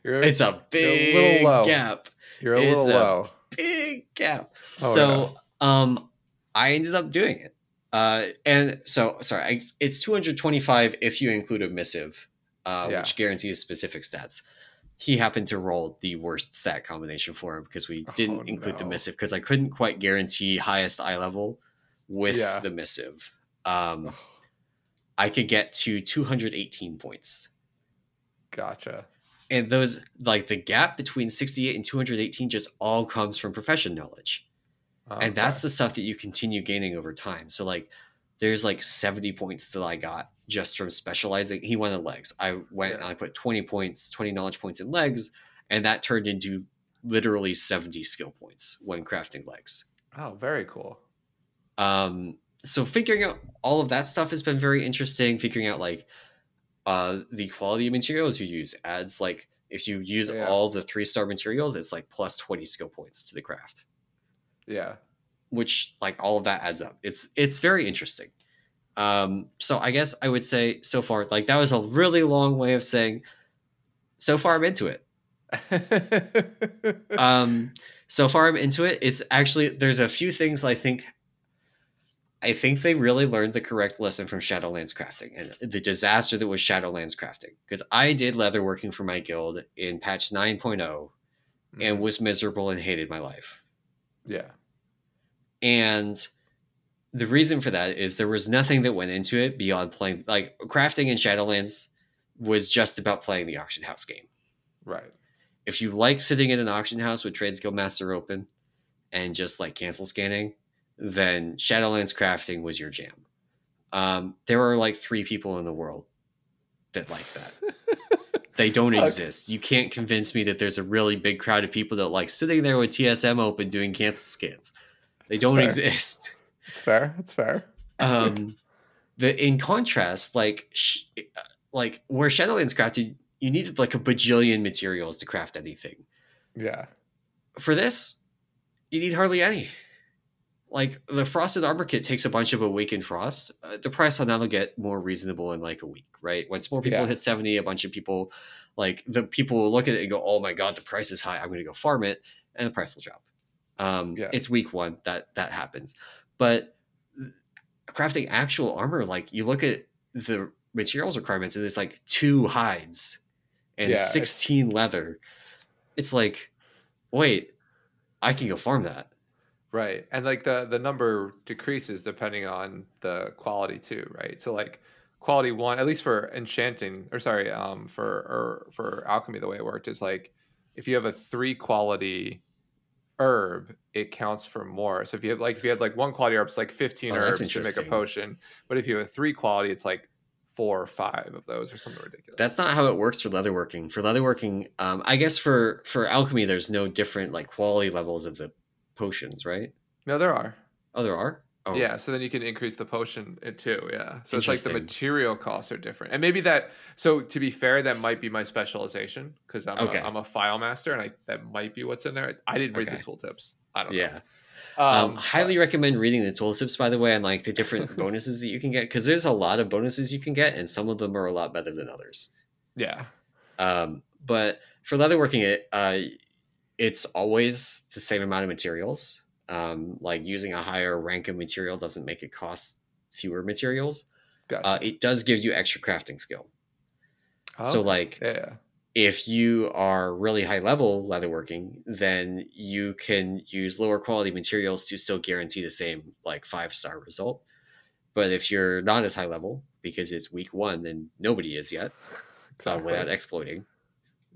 you're It's a little big low. gap. you're a it's little a- low. Big gap. Oh, so um I ended up doing it. Uh and so sorry, I, it's 225 if you include a missive, uh, Yeah. which guarantees specific stats. He happened to roll the worst stat combination for him because we didn't Oh, include the missive because I couldn't quite guarantee highest eye level with Yeah. the missive. Um, I could get to 218 points. Gotcha. And those, like the gap between 68 and 218, just all comes from profession knowledge. And that's the stuff that you continue gaining over time. So, like, there's like 70 points that I got just from specializing. He wanted legs. I went Yeah. and I put 20 points, 20 knowledge points in legs, and that turned into literally 70 skill points when crafting legs. oh, very cool. Um, so figuring out all of that stuff has been very interesting. Figuring out like uh, the quality of materials you use adds like if you use Yeah. all the three star materials, it's like plus twenty skill points to the craft, Yeah. Which like all of that adds up. It's it's very interesting. Um, so I guess I would say so far like that was a really long way of saying so far I'm into it. [LAUGHS] um so far i'm into it it's actually there's a few things i think i think they really learned the correct lesson from shadowlands crafting and the disaster that was shadowlands crafting because i did leather working for my guild in patch 9.0 and was miserable and hated my life yeah. And the reason for that is there was nothing that went into it beyond playing like crafting in shadowlands was just about playing the auction house game Right. if you like sitting in an auction house with TradeSkillMaster open and just like cancel scanning, then Shadowlands crafting was your jam. Um, there are like three people in the world that like that. [LAUGHS] They don't exist. You can't convince me that there's a really big crowd of people that like sitting there with TSM open doing cancel scans. They It's don't fair. exist. It's fair. It's fair. Um, the in contrast, like sh- like where Shadowlands crafted, you needed like a bajillion materials to craft anything. Yeah. for this, you need hardly any. Like the frosted armor kit takes a bunch of awakened frost. Uh, the price on that'll get more reasonable in like a week, right? Once more people Yeah. hit seventy, a bunch of people, like the people will look at it and go, "Oh my god, the price is high. I'm going to go farm it," and the price will drop. Um, Yeah. It's week one that that happens, but crafting actual armor, like you look at the materials requirements, and it's like two hides and Yeah, it's- sixteen leather. It's like, wait, I can go farm that. Right. And like the the number decreases depending on the quality too, right? So like quality one, at least for enchanting, or sorry, um, for or for alchemy, the way it worked is like if you have a three quality herb, it counts for more. So if you have like if you had like one quality herb, it's like 15 Oh, herbs to make a potion. But if you have a three quality, it's like four or five of those or something ridiculous. That's not how it works for leatherworking. For leatherworking, um, I guess for for alchemy, there's no different like quality levels of the potions, right? no, there are. Oh, there are. Oh, Yeah, so then you can increase the potion it too. Yeah, so it's like the material costs are different, and maybe that. So to be fair, that might be my specialization because I'm Okay. a, I'm a phial master, and I that might be what's in there. I didn't read Okay. the tooltips. I don't Yeah. know. Um, highly recommend reading the tooltips, by the way, and like the different [LAUGHS] bonuses that you can get, because there's a lot of bonuses you can get, and some of them are a lot better than others. yeah, Um, but for leatherworking, it uh, it's always the same amount of materials. Um, like using a higher rank of material doesn't make it cost fewer materials. gotcha. Uh, it does give you extra crafting skill. So like yeah. if you are really high level leatherworking, then you can use lower quality materials to still guarantee the same like five star result. But if you're not as high level, because it's week one and nobody is yet, [LAUGHS] uh, without exploiting,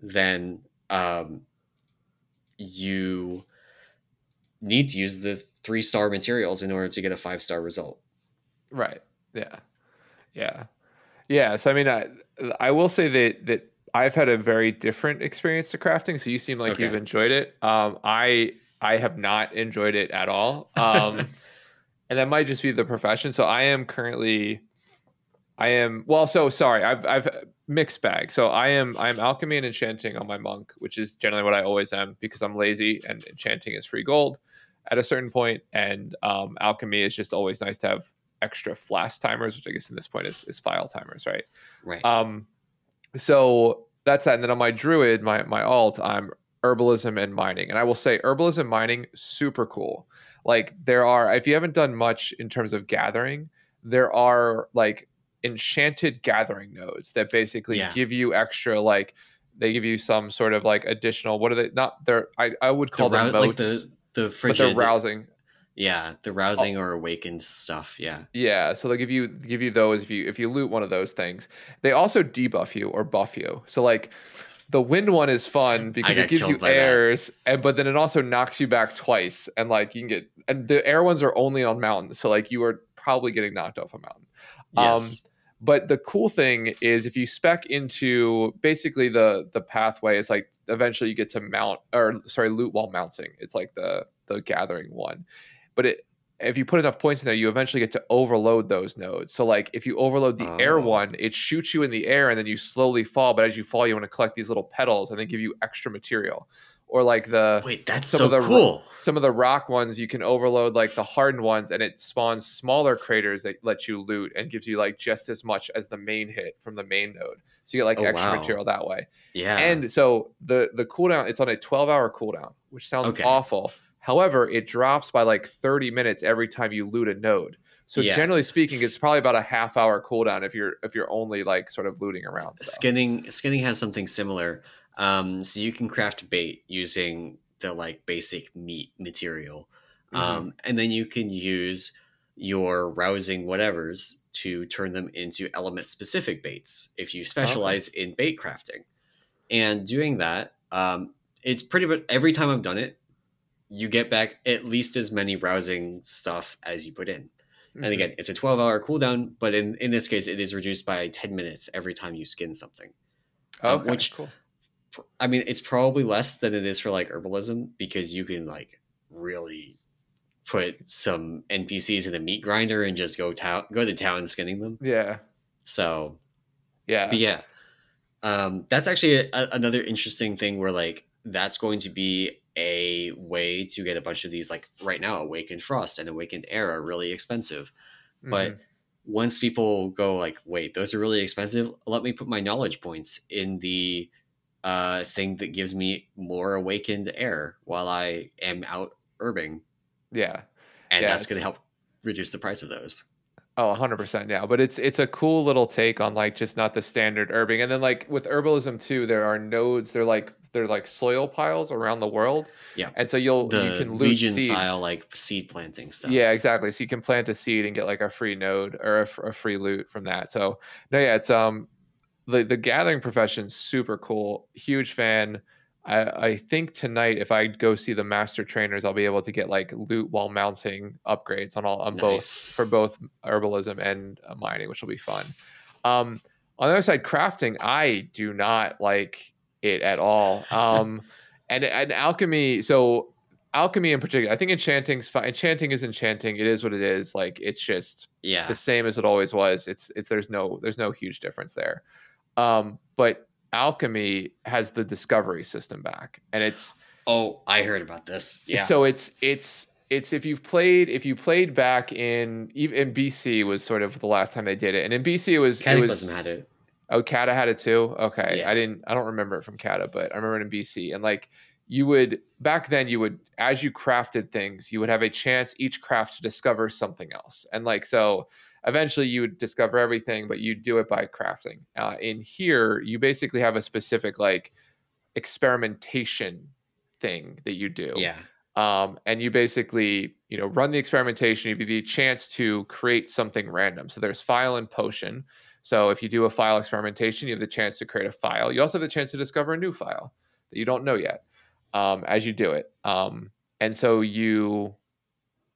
then um, you need to use the three star materials in order to get a five star result. Right. Yeah. Yeah. Yeah. So I mean, I I will say that that I've had a very different experience to crafting. So you seem like Okay. you've enjoyed it. Um, I I have not enjoyed it at all. Um, [LAUGHS] and that might just be the profession. So I am currently, I am well. So sorry, I've I've mixed bag. So I am I am alchemy and enchanting on my monk, which is generally what I always am because I'm lazy and enchanting is free gold at a certain point, and um, alchemy is just always nice to have extra flash timers, which I guess in this point is, is phial timers, right? Right. Um, so that's that. And then on my druid, my my alt, I'm herbalism and mining. And I will say herbalism mining, super cool. Like there are, if you haven't done much in terms of gathering, there are like enchanted gathering nodes that basically Yeah. give you extra like they give you some sort of like additional what are they not they're I, I would The call them rou- moats like the the but they're rousing yeah, the rousing or awakened stuff. Yeah. Yeah, so they'll give you give you those if you if you loot one of those things. They also debuff you or buff you. So like the wind one is fun because it gives you by that. airs, and but then it also knocks you back twice, and like you can get and the air ones are only on mountains, so like you are probably getting knocked off a mountain. Um, Yes. But the cool thing is if you spec into basically the the pathway is like eventually you get to mount or sorry loot while mounting. It's like the the gathering one, but it if you put enough points in there, you eventually get to overload those nodes. So like if you overload the air Oh. one, it shoots you in the air and then you slowly fall. But as you fall, you want to collect these little petals and they give you extra material. Or like the Wait, that's some so of the- cool. some of the rock ones you can overload like the hardened ones and it spawns smaller craters that let you loot and gives you like just as much as the main hit from the main node so you get like Oh, extra wow. material that way Yeah. and so the the cooldown it's on a 12 hour cooldown which sounds Okay. awful however it drops by like 30 minutes every time you loot a node so Yeah. generally speaking it's probably about a half hour cooldown if you're if you're only like sort of looting around stuff. skinning skinning has something similar. Um, so you can craft bait using the like basic meat material, Mhm. um, and then you can use your rousing whatevers to turn them into element specific baits if you specialize in bait crafting. And doing that, um, it's pretty much every time I've done it, you get back at least as many rousing stuff as you put in. Mhm. And again, it's a 12 hour cooldown, but in, in this case, it is reduced by 10 minutes every time you skin something. um, okay, which- cool I mean, it's probably less than it is for like herbalism because you can like really put some NPCs in a meat grinder and just go town go to town skinning them. yeah So, yeah but yeah, um, that's actually a, another interesting thing where like that's going to be a way to get a bunch of these like right now awakened frost and awakened air are really expensive but Mhm. once people go like wait those are really expensive let me put my knowledge points in the uh, thing that gives me more awakened air while i am out herbing yeah and Yeah, that's going to help reduce the price of those Oh, 100% yeah, but it's it's a cool little take on like just not the standard herbing. And then like with herbalism too, there are nodes, they're like they're like soil piles around the world. Yeah. And so you'll the you can loot legion seeds. style like seed planting stuff Yeah, exactly. So you can plant a seed and get like a free node or a free loot from that. So no, yeah, it's um the the gathering profession super cool. Huge fan. I, I think tonight if I go see the master trainers, I'll be able to get like loot while mounting upgrades on all on both for both herbalism and uh, mining, which will be fun. Um, on the other side, crafting, I do not like it at all. [LAUGHS] Um, and and alchemy, so alchemy in particular, I think enchanting's fine. Enchanting is enchanting. It is what it is. Like it's just yeah the same as it always was. It's it's there's no there's no huge difference there. Um, but alchemy has the discovery system back, and it's oh i heard about this. Yeah. So it's it's it's if you've played if you played back in in BC was sort of the last time they did it, and in BC it was it was had it. Oh Cata had it too. Okay, Yeah. I didn't I don't remember it from Cata, but I remember it in BC, and like you would back then you would as you crafted things you would have a chance each craft to discover something else. And like so eventually you would discover everything but you do it by crafting. Uh, in here you basically have a specific like experimentation thing that you do. Yeah. um, and you basically you know run the experimentation you have the chance to create something random. So there's phial and potion. So if you do a phial experimentation you have the chance to create a phial. You also have the chance to discover a new phial that you don't know yet um, as you do it. Um, and so you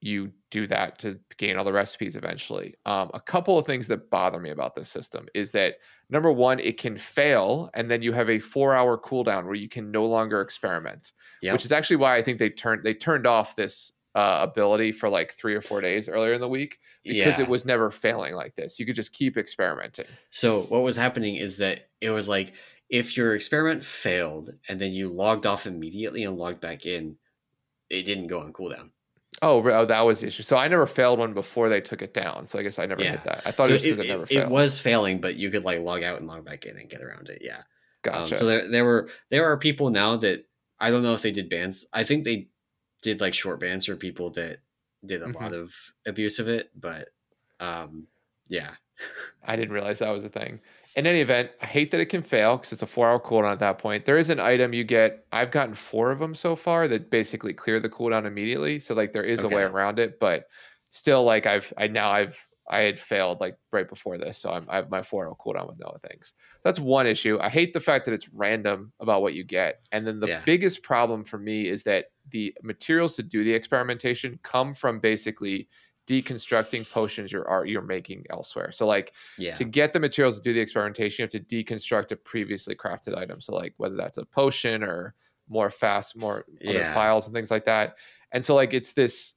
you do that to gain all the recipes eventually um, a couple of things that bother me about this system is that number one it can fail and then you have a four hour cooldown where you can no longer experiment Yep. which is actually why I think they turned they turned off this uh, ability for like three or four days earlier in the week because yeah. it was never failing like this. You could just keep experimenting. So what was happening is that it was like if your experiment failed and then you logged off immediately and logged back in, it didn't go on cooldown. Oh, oh, that was the issue. So I never failed one before they took it down. So I guess I never Yeah. hit that. I thought So it was because it, never failed. it was failing, but you could like log out and log back in and get around it. Yeah. Um, gotcha. so there, there were there are people now that I don't know if they did bans. I think they did like short bans for people that did a Mm-hmm. lot of abuse of it, but um, yeah, [LAUGHS] I didn't realize that was a thing. In any event, I hate that it can fail because it's a four hour cooldown at that point. There is an item you get. I've gotten four of them so far that basically clear the cooldown immediately. So like there is a way around it, but still like I've I now I've I had failed like right before this, so I'm, I have my four hour cooldown with no things. That's one issue. I hate the fact that it's random about what you get, and then the Yeah. biggest problem for me is that the materials to do the experimentation come from basically deconstructing potions you're are you're making elsewhere. So like yeah, to get the materials to do the experimentation, you have to deconstruct a previously crafted item. So like whether that's a potion or more fast, more other Yeah. phials and things like that. And so like it's this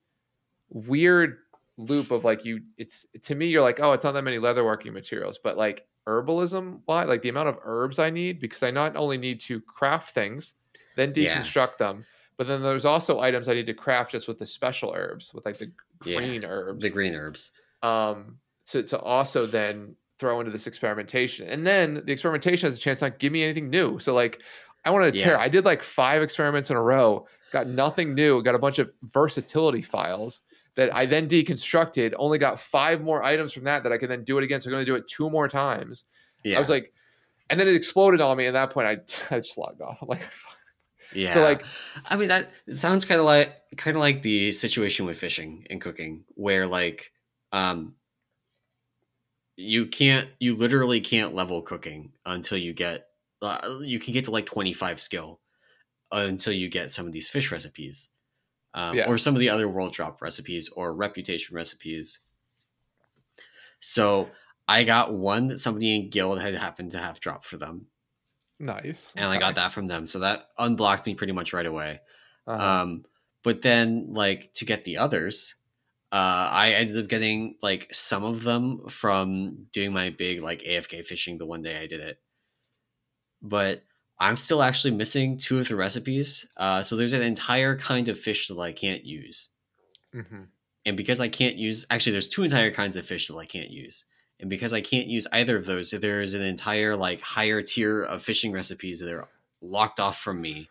weird loop of like you it's to me you're like oh it's not that many leatherworking materials but like herbalism why like the amount of herbs i need because i not only need to craft things then Yeah. deconstruct them but then there's also items i need to craft just with the special herbs with like the Yeah. green herbs the green herbs. um, to, to also then throw into this experimentation. And then the experimentation has a chance to not give me anything new. So like I wanted to tear. Yeah. I did like five experiments in a row, got nothing new, got a bunch of versatility phials that I then deconstructed, only got five more items from that that I can then do it again. So I'm going to do it two more times. Yeah, I was like, and then it exploded on me. At that point, I, [LAUGHS] I just logged off. I'm like, [LAUGHS] yeah. so like, I mean that sounds kind of like kind of like the situation with fishing and cooking, where like um you can't you literally can't level cooking until you get uh, you can get to like 25 skill until you get some of these fish recipes um, Yeah. or some of the other world drop recipes or reputation recipes so i got one that somebody in guild had happened to have dropped for them nice. and i got that from them so that unblocked me pretty much right away Uh-huh. um, but then like to get the others, uh, I ended up getting like some of them from doing my big like AFK fishing the one day I did it. But I'm still actually missing two of the recipes. Uh, so there's an entire kind of fish that I can't use. Mhm. And because I can't use actually there's two entire kinds of fish that I can't use. And because I can't use either of those, there's an entire like higher tier of fishing recipes that are locked off from me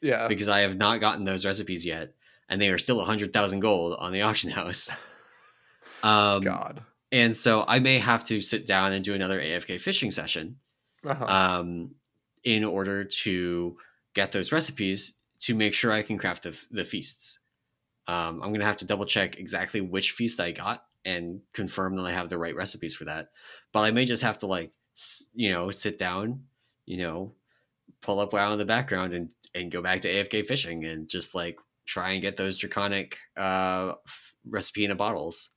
Yeah. because I have not gotten those recipes yet, and they are still 100,000 gold on the [LAUGHS] auction house. Um, God. and so I may have to sit down and do another AFK fishing session Uh-huh. um, in order to get those recipes to make sure I can craft the, the feasts. Um, I'm going to have to double check exactly which feast I got and confirm that I have the right recipes for that. But I may just have to, like, you know, sit down, you know, pull up WoW in the background and, and go back to AFK fishing and just like try and get those draconic uh, f- recipe in a bottles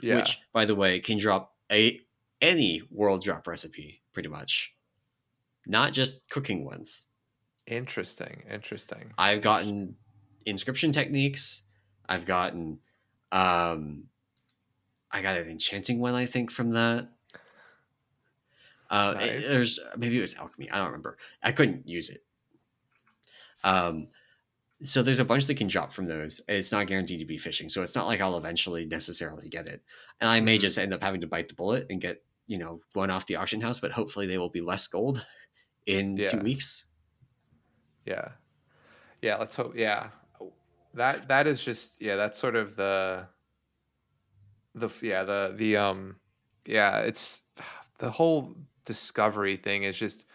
yeah. which by the way can drop a any world drop recipe pretty much not just cooking ones Interesting. Interesting. i've gotten inscription techniques i've gotten um i got an enchanting one i think from that uh it- there's maybe it was alchemy i don't remember i couldn't use it um so there's a bunch that can drop from those it's not guaranteed to be fishing so it's not like i'll eventually necessarily get it and i may Mhm. just end up having to bite the bullet and get you know one off the auction house but hopefully they will be less gold in two weeks Yeah. Yeah, let's hope. Yeah, that that is just yeah. That's sort of the the yeah the the um yeah. It's [SIGHS] the whole discovery thing is just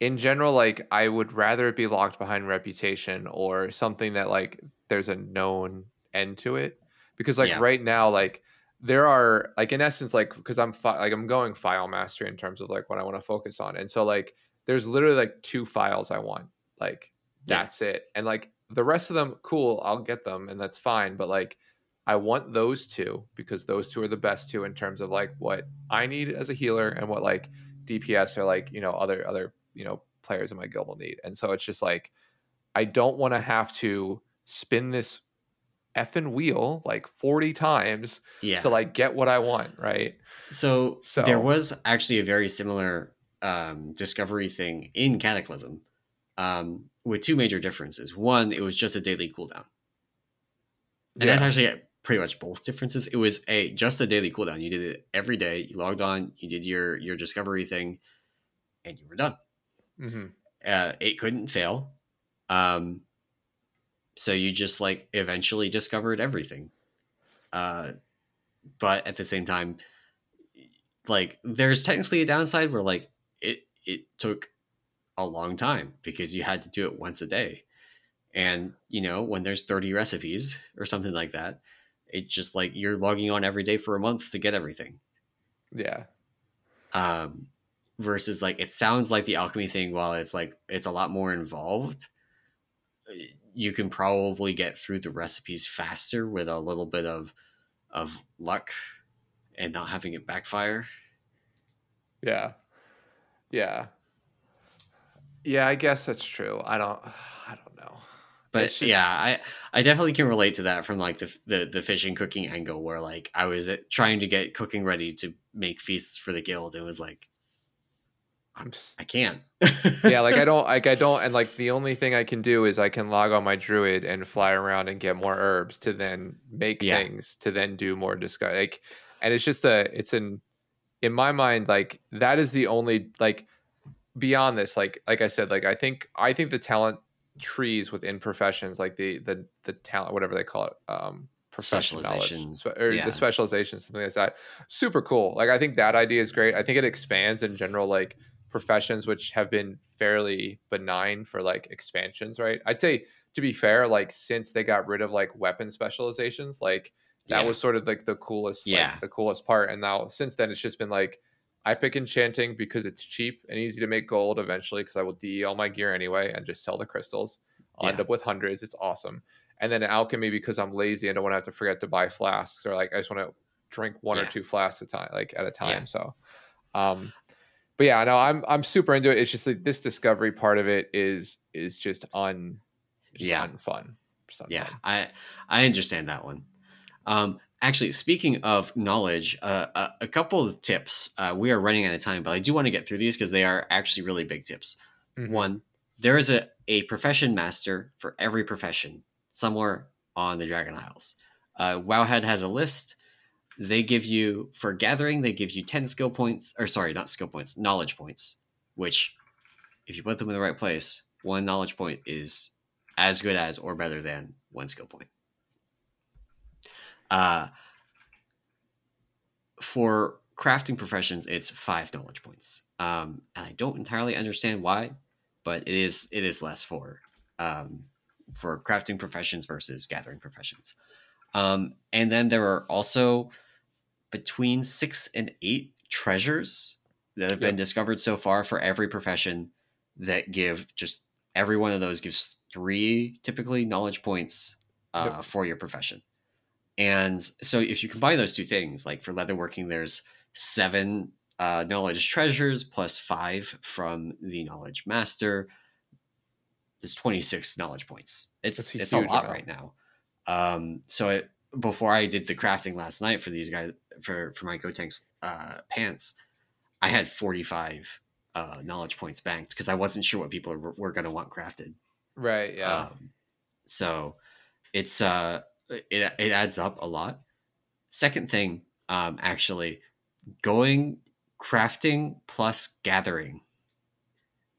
in general like I would rather it be locked behind reputation or something that like there's a known end to it because like Yeah. right now like there are like in essence like because i'm fi- like i'm going phial mastery in terms of like what i want to focus on and so like there's literally like two phials i want like Yeah. that's it and like the rest of them cool i'll get them and that's fine but like i want those two because those two are the best two in terms of like what i need as a healer and what like dps or like you know other other you know players in my guild will need and so it's just like i don't want to have to spin this effing wheel like 40 times Yeah. to like get what I want, right? So, So- there was actually a very similar um, discovery thing in Cataclysm, um, with two major differences. One, it was just a daily cooldown, and that's actually pretty much both differences. It was a just a daily cooldown. You did it every day. You logged on. You did your your discovery thing, and you were done. hmm Uh, it couldn't fail. Um, so you just like eventually discovered everything. Uh, but at the same time, like there's technically a downside where like it it took a long time because you had to do it once a day. And you know, when there's 30 recipes or something like that, it's just like you're logging on every day for a month to get everything. Yeah. um, versus like it sounds like the alchemy thing while it's like it's a lot more involved you can probably get through the recipes faster with a little bit of of luck and not having it backfire Yeah. Yeah. Yeah, I guess that's true. I don't [SIGHS] I don't. But just- yeah i i definitely can relate to that from like the, the the fishing cooking angle where like i was uh, trying to get cooking ready to make feasts for the guild and was like I'm s- i can't yeah, like I [LAUGHS] don't like I don't and like the only thing I can do is I can log on my druid and fly around and get more herbs to then make Yeah. things to then do more discover like and it's just a it's an in my mind like that is the only like beyond this like like I said like I think I think the talent trees within professions like the the the talent whatever they call it um profession knowledge, spe- or yeah. the specialization something like that super cool like I think that idea is great I think it expands in general like professions which have been fairly benign for like expansions, right? I'd say to be fair, like since they got rid of like weapon specializations, like that Yeah. was sort of like the coolest, like, Yeah. the coolest part. And now since then, it's just been like I pick enchanting because it's cheap and easy to make gold eventually because I will DE all my gear anyway and just sell the crystals. I'll end up with hundreds. It's awesome. And then alchemy because I'm lazy and don't want to have to forget to buy flasks or like I just want to drink one or two flasks at a time, like at a time. Yeah. So, um, but yeah, no, I'm I'm super into it. It's just like this discovery part of it is is just un, just Yeah. unfun. Just yeah i i understand that one um actually speaking of knowledge uh, a, a couple of tips uh, we are running out of time but i do want to get through these because they are actually really big tips. Mhm. one there is a, a profession master for every profession somewhere on the dragon isles. Uh, wowhead has a list. They give you for gathering they give you 10 skill points or sorry not skill points knowledge points which if you put them in the right place one knowledge point is as good as or better than one skill point uh, for crafting professions it's five knowledge points um, and i don't entirely understand why but it is it is less for um, for crafting professions versus gathering professions um, and then there are also between six and eight treasures that have been Yep. discovered so far for every profession that give just every one of those gives three typically knowledge points uh, Yep. for your profession and so if you combine those two things like for leatherworking there's seven uh, knowledge treasures plus five from the knowledge master is 26 knowledge points it's a it's a lot amount. right now um so it, before i did the crafting last night for these guys for for my co-tank's uh pants i had 45 uh knowledge points banked because i wasn't sure what people were, were going to want crafted Right. Yeah. um, so it's uh it, it adds up a lot second thing um actually going crafting plus gathering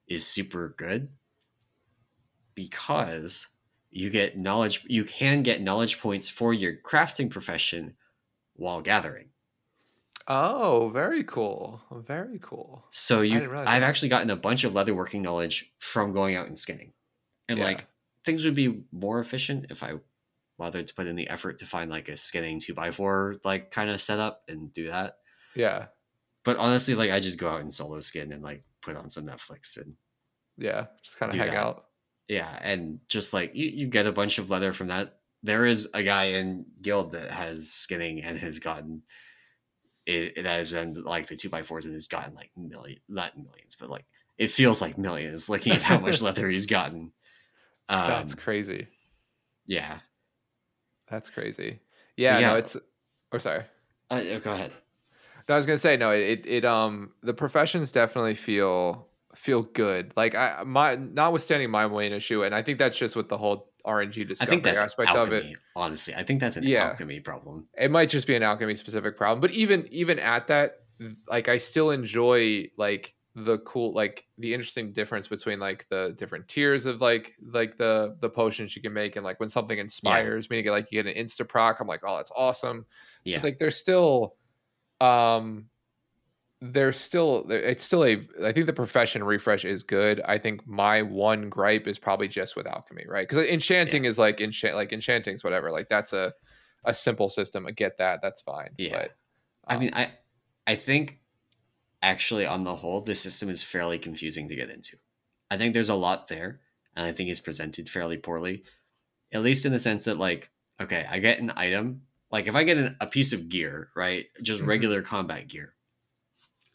is super good because you get knowledge you can get knowledge points for your crafting profession while gathering. Oh, very cool. Very cool. So you I've that. actually gotten a bunch of leatherworking knowledge from going out and skinning. And Yeah. like things would be more efficient if I bothered to put in the effort to find like a skinning two by four like kind of setup and do that. Yeah. But honestly, like I just go out and solo skin and like put on some Netflix and Yeah. Just kind of hang that. out. yeah, and just like you, you get a bunch of leather from that. There is a guy in guild that has skinning and has gotten it, it has and like the two by fours and has gotten like million not millions, but like it feels like millions looking at how much [LAUGHS] leather he's gotten. Um, That's crazy. yeah. That's crazy. Yeah, yeah. no, it's or sorry. Uh, go ahead. No, I was gonna say no. It it um the professions definitely feel feel good. Like I my notwithstanding my main issue, and I think that's just with the whole RNG I discovery aspect alchemy. of it. Honestly, I think that's an Yeah. alchemy problem. It might just be an alchemy specific problem, but even even at that, like I still enjoy like the cool like the interesting difference between like the different tiers of like like the the potions you can make and like when something inspires me to get like you get an insta proc i'm like oh that's awesome. Yeah. so like there's still um there's still it's still a i think the profession refresh is good. I think my one gripe is probably just with alchemy right? Because enchanting is like enchant like enchanting's whatever like that's a a simple system. I get that that's fine Yeah. but I um, mean, I I think actually on the whole, the system is fairly confusing to get into. I think there's a lot there, and I think it's presented fairly poorly. At least in the sense that, like, okay, I get an item. Like, if I get an, a piece of gear, right, just Mhm. regular combat gear,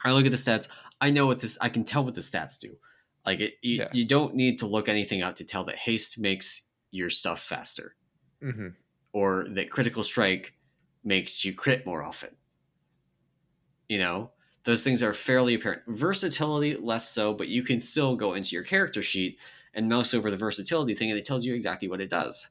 I look at the stats. I know what this. I can tell what the stats do. Like, it, you, Yeah. you don't need to look anything up to tell that haste makes your stuff faster, mhm. or that critical strike makes you crit more often. You know, those things are fairly apparent. Versatility, less so, but you can still go into your character sheet and mouse over the versatility thing and it tells you exactly what it does.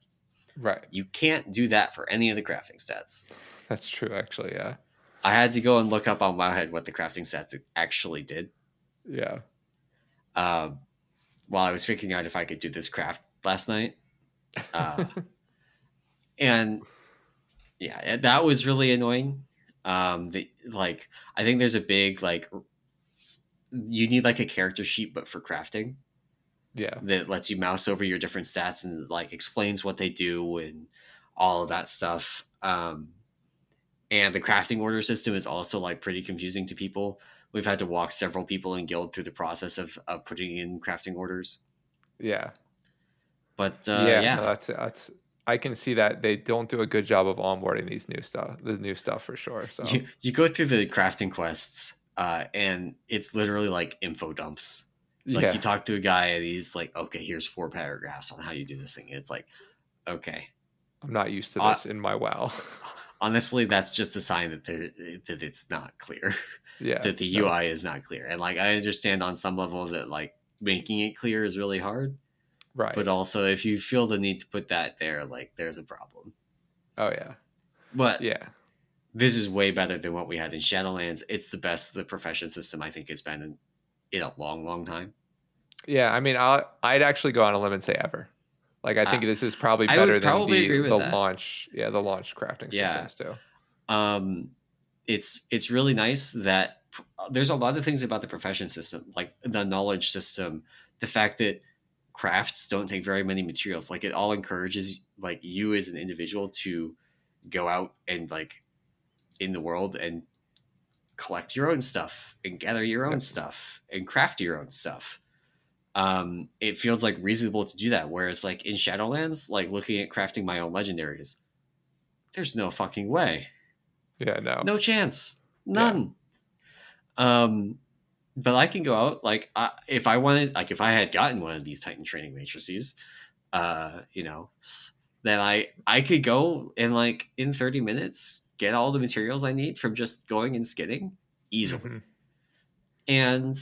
right You can't do that for any of the crafting stats. that's true actually yeah I had to go and look up on Wowhead what the crafting stats actually did yeah uh, while I was figuring out if I could do this craft last night. Uh, [LAUGHS] and yeah, that was really annoying. Um, the, like I think there's a big like you need like a character sheet, but for crafting yeah that lets you mouse over your different stats and like explains what they do and all of that stuff. Um, and the crafting order system is also like pretty confusing to people. We've had to walk several people in guild through the process of, of putting in crafting orders. yeah But uh, yeah, yeah, no, that's that's. I can see that they don't do a good job of onboarding these new stuff, the new stuff for sure. So you, you go through the crafting quests, uh, and it's literally like info dumps. Like yeah, you talk to a guy and he's like, "Okay, here's four paragraphs on how you do this thing." And it's like, okay, I'm not used to uh, this in my WoW. [LAUGHS] honestly, that's just a sign that that it's not clear, yeah, [LAUGHS] that the no, UI is not clear. And like I understand on some level that like making it clear is really hard, right. but also if you feel the need to put that there, like there's a problem. oh yeah, But yeah, this is way better than what we had in Shadowlands. It's the best the profession system I think has been in, in a long, long time. yeah. I mean, I I'd actually go on a limb and say ever. Like I think Uh, this is probably better than probably the, the that. launch. Yeah, the launch crafting Yeah. systems too. um, it's it's really nice that there's a lot of things about the profession system, like the knowledge system, the fact that crafts don't take very many materials. Like it all encourages like you as an individual to go out and like in the world and collect your own stuff and gather your own stuff and craft your own stuff. Um, it feels like reasonable to do that. Whereas like in Shadowlands, like looking at crafting my own legendaries, there's no fucking way Yeah, no, no chance none um but i can go out like I, if i wanted like if i had gotten one of these titan training matrices uh you know then i i could go and like in 30 minutes get all the materials i need from just going and skinning easily. Mhm. and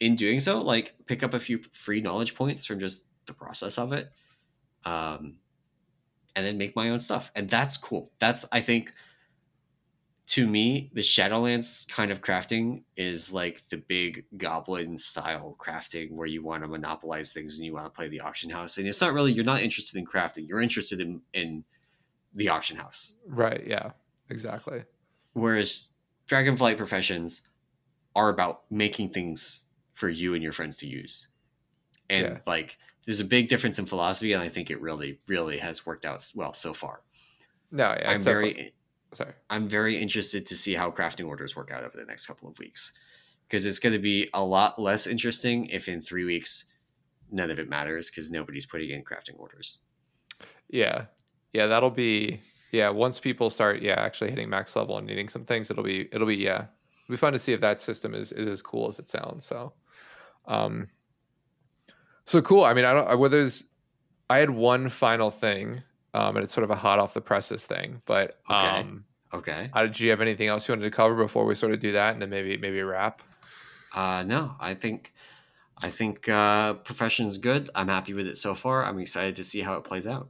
in doing so like pick up a few free knowledge points from just the process of it um and then make my own stuff. And that's cool. That's i think to me, the Shadowlands kind of crafting is like the big goblin style crafting where you want to monopolize things and you want to play the auction house. And it's not really you're not interested in crafting. You're interested in in the auction house. Right. Yeah. Exactly. Whereas Dragonflight professions are about making things for you and your friends to use. And Yeah. like there's a big difference in philosophy and I think it really, really has worked out well so far. No. Yeah. I'm very sorry. I'm very interested to see how crafting orders work out over the next couple of weeks because it's going to be a lot less interesting if in three weeks none of it matters because nobody's putting in crafting orders. Yeah. Yeah. That'll be. Yeah. Once people start, yeah, actually hitting max level and needing some things, it'll be. It'll be. Yeah. It'll be fun to see if that system is is as cool as it sounds. So. Um. So cool. I mean, I don't. Whether there's. I had one final thing, um, and it's sort of a hot off the presses thing, but Okay. um. Okay. Uh, did you have anything else you wanted to cover before we sort of do that, and then maybe maybe wrap? Uh, no, I think I think uh, profession's good. I'm happy with it so far. I'm excited to see how it plays out.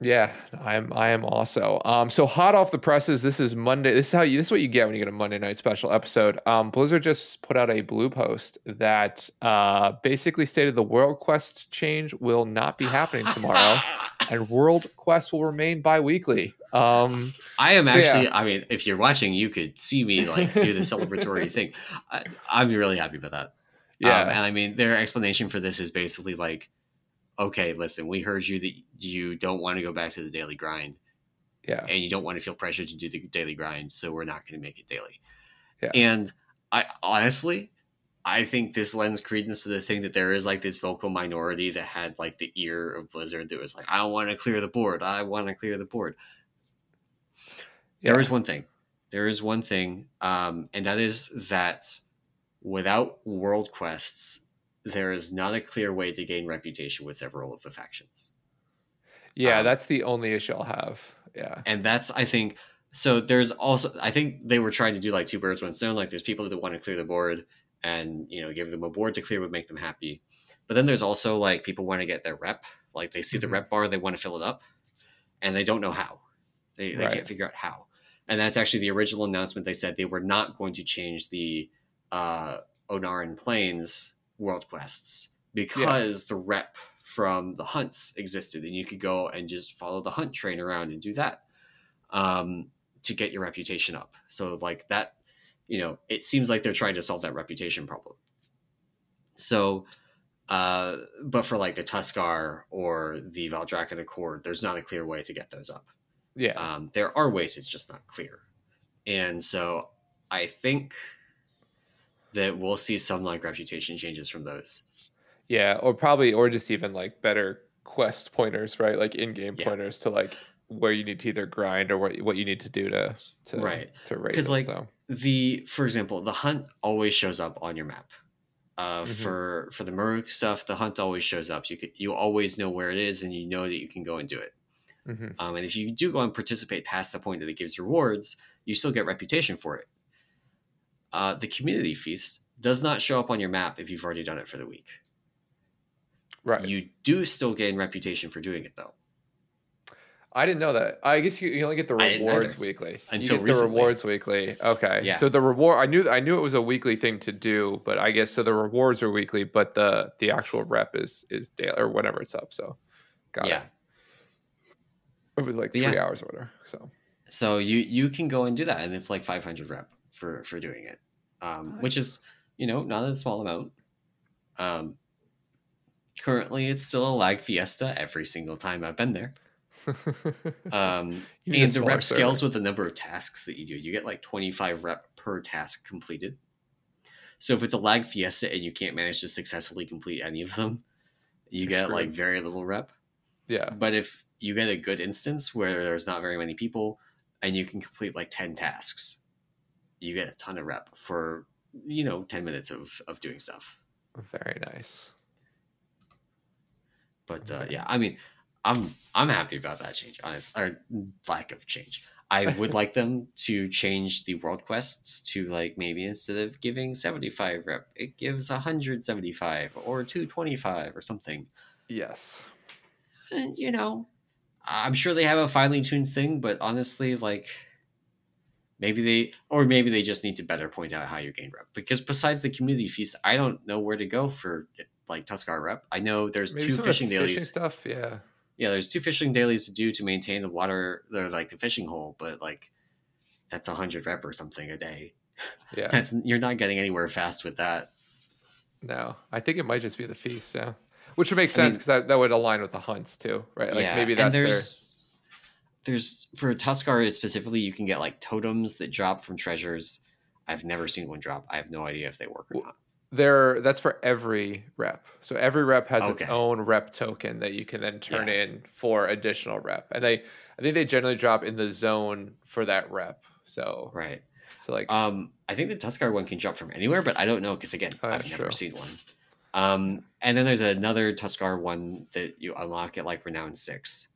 Yeah, I am. I am also. Um, so hot off the presses. This is Monday. This is how you. This is what you get when you get a Monday night special episode. Um, Blizzard just put out a blue post that uh basically stated the World Quest change will not be happening tomorrow, [LAUGHS] and World Quest will remain bi-weekly. Um, I am So, yeah. actually. I mean, if you're watching, you could see me like do the celebratory [LAUGHS] thing. I, I'm really happy about that. yeah, Um, and I mean, their explanation for this is basically like, okay, listen, we heard you that you don't want to go back to the daily grind yeah, and you don't want to feel pressured to do the daily grind, so we're not going to make it daily. Yeah. And I honestly, I think this lends credence to the thing that there is like this vocal minority that had like the ear of Blizzard that was like, I want to clear the board. I want to clear the board. yeah. There is one thing. There is one thing, um, and that is that without world quests, there is not a clear way to gain reputation with several of the factions. yeah. um, That's the only issue I'll have. Yeah, And that's, I think, so there's also, I think they were trying to do like two birds, one stone. Like there's people that want to clear the board and, you know, give them a board to clear would make them happy. But then there's also like people want to get their rep. Like they see the Mhm. rep bar, they want to fill it up and they don't know how. They, they Right. can't figure out how. And that's actually the original announcement. They said they were not going to change the uh, Ohn'ahran Plains world quests because the rep from the hunts existed and you could go and just follow the hunt train around and do that um, to get your reputation up. So, like that, you know, it seems like they're trying to solve that reputation problem. So, uh, but for like the Tuskarr or the Valdrakken Accord, there's not a clear way to get those up. yeah, Um, there are ways, it's just not clear. And so I think that we'll see some like reputation changes from those. yeah. Or probably, or just even like better quest pointers, right? Like in-game Yeah. pointers to like where you need to either grind or what what you need to do to to Right. to raise 'Cause, it. like, so The, for example, the hunt always shows up on your map. Uh, Mhm. For for the Maruuk stuff, the hunt always shows up. You could, you always know where it is, and you know that you can go and do it. mhm. Um, and if you do go and participate past the point that it gives rewards, you still get reputation for it. Uh, the community feast does not show up on your map if you've already done it for the week. right. You do still gain reputation for doing it though. I didn't know that. I guess you, you only get the rewards weekly. Until you get the rewards weekly. Okay. Yeah. So the reward I knew I knew it was a weekly thing to do, but I guess so the rewards are weekly, but the the actual rep is is daily or whenever it's up. So got yeah. it. It was like But three yeah. hours or whatever. So So you you can go and do that, and it's like 500 rep for for doing it, um, which is you know not a small amount. Um, currently, it's still a lag fiesta every single time I've been there. Um, [LAUGHS] You need a and the rep server. scales with the number of tasks that you do. You get like 25 rep per task completed. So if it's a lag fiesta and you can't manage to successfully complete any of them, you You're get like very little rep. yeah. But if you get a good instance where there's not very many people and you can complete like 10 tasks, you get a ton of rep for, you know, 10 minutes of, of doing stuff. Very nice. But uh, yeah, I mean, I'm I'm happy about that change, honest or lack of change. I would like them [LAUGHS] to change the world quests to like maybe instead of giving 75 rep, it gives 175 or 225 or something. Yes. And, you know, I'm sure they have a finely tuned thing, but honestly, like Maybe they, or maybe they just need to better point out how you gain rep. Because besides the community feast, I don't know where to go for like Tuskarr rep. I know there's Maybe two some of the fishing fishing dailies. stuff. Yeah. Yeah, there's two fishing dailies to do to maintain the water, the like the fishing hole, but like that's a hundred rep or something a day. Yeah. [LAUGHS] That's you're not getting anywhere fast with that. No, I think it might just be the feast. Yeah. Which would make I sense mean- because that, that would align with the hunts too, right? Like yeah, maybe and that's their. there's there's for Tuskarr specifically, you can get like totems that drop from treasures. I've never seen one drop. I have no idea if they work or not. There, that's for every rep. So every rep has its own rep token that you can then turn Yeah. in for additional rep. And they, I think they generally drop in the zone for that rep. So, Right. so like, Um, I think the Tuskarr one can drop from anywhere, but I don't know because again, Oh, I've that's never true. seen one. Um, and then there's another Tuskarr one that you unlock at like Renown six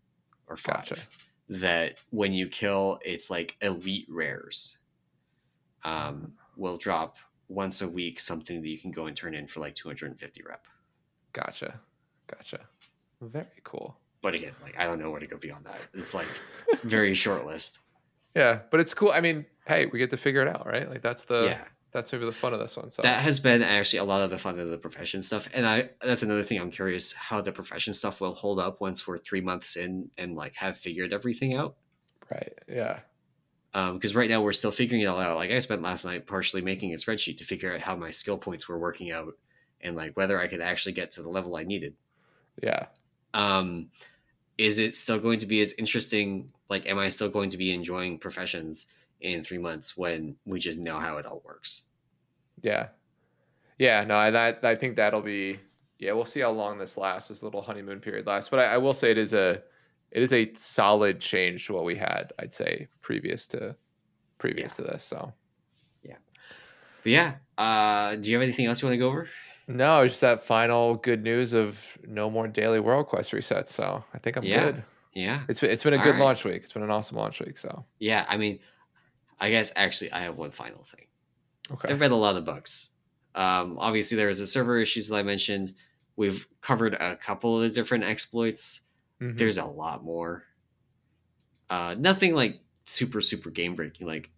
or five. Gotcha. That when you kill, it's like elite rares. Um, will drop once a week something that you can go and turn in for like 250 rep. gotcha, gotcha. Very cool. But again, like I don't know where to go beyond that. It's like very [LAUGHS] short list. Yeah, but it's cool. I mean, hey, we get to figure it out, right? Like that's the yeah. that's maybe the fun of this one. So that has been actually a lot of the fun of the profession stuff and i that's another thing i'm curious how the profession stuff will hold up once we're three months in and like have figured everything out right, yeah, because right now we're still figuring it all out like i spent last night partially making a spreadsheet to figure out how my skill points were working out and like whether i could actually get to the level i needed yeah, um is it still going to be as interesting like am i still going to be enjoying professions in three months when we just know how it all works yeah, yeah. No, I that I think that'll be. Yeah, we'll see how long this lasts. This little honeymoon period lasts. But I, I will say it is a it is a solid change to what we had. I'd say previous to previous to this. So yeah. but yeah uh do you have anything else you want to go over no, it's just that final good news of no more daily world quest resets. So I think I'm Yeah. good. yeah It's been, it's been a All good right. launch week. It's been an awesome launch week. So Yeah, I mean, I guess actually I have one final thing. okay, There've read a lot of books. Um, obviously, there was the server issues that I mentioned. We've covered a couple of the different exploits. Mhm. There's a lot more. Uh, nothing like super super game breaking. Like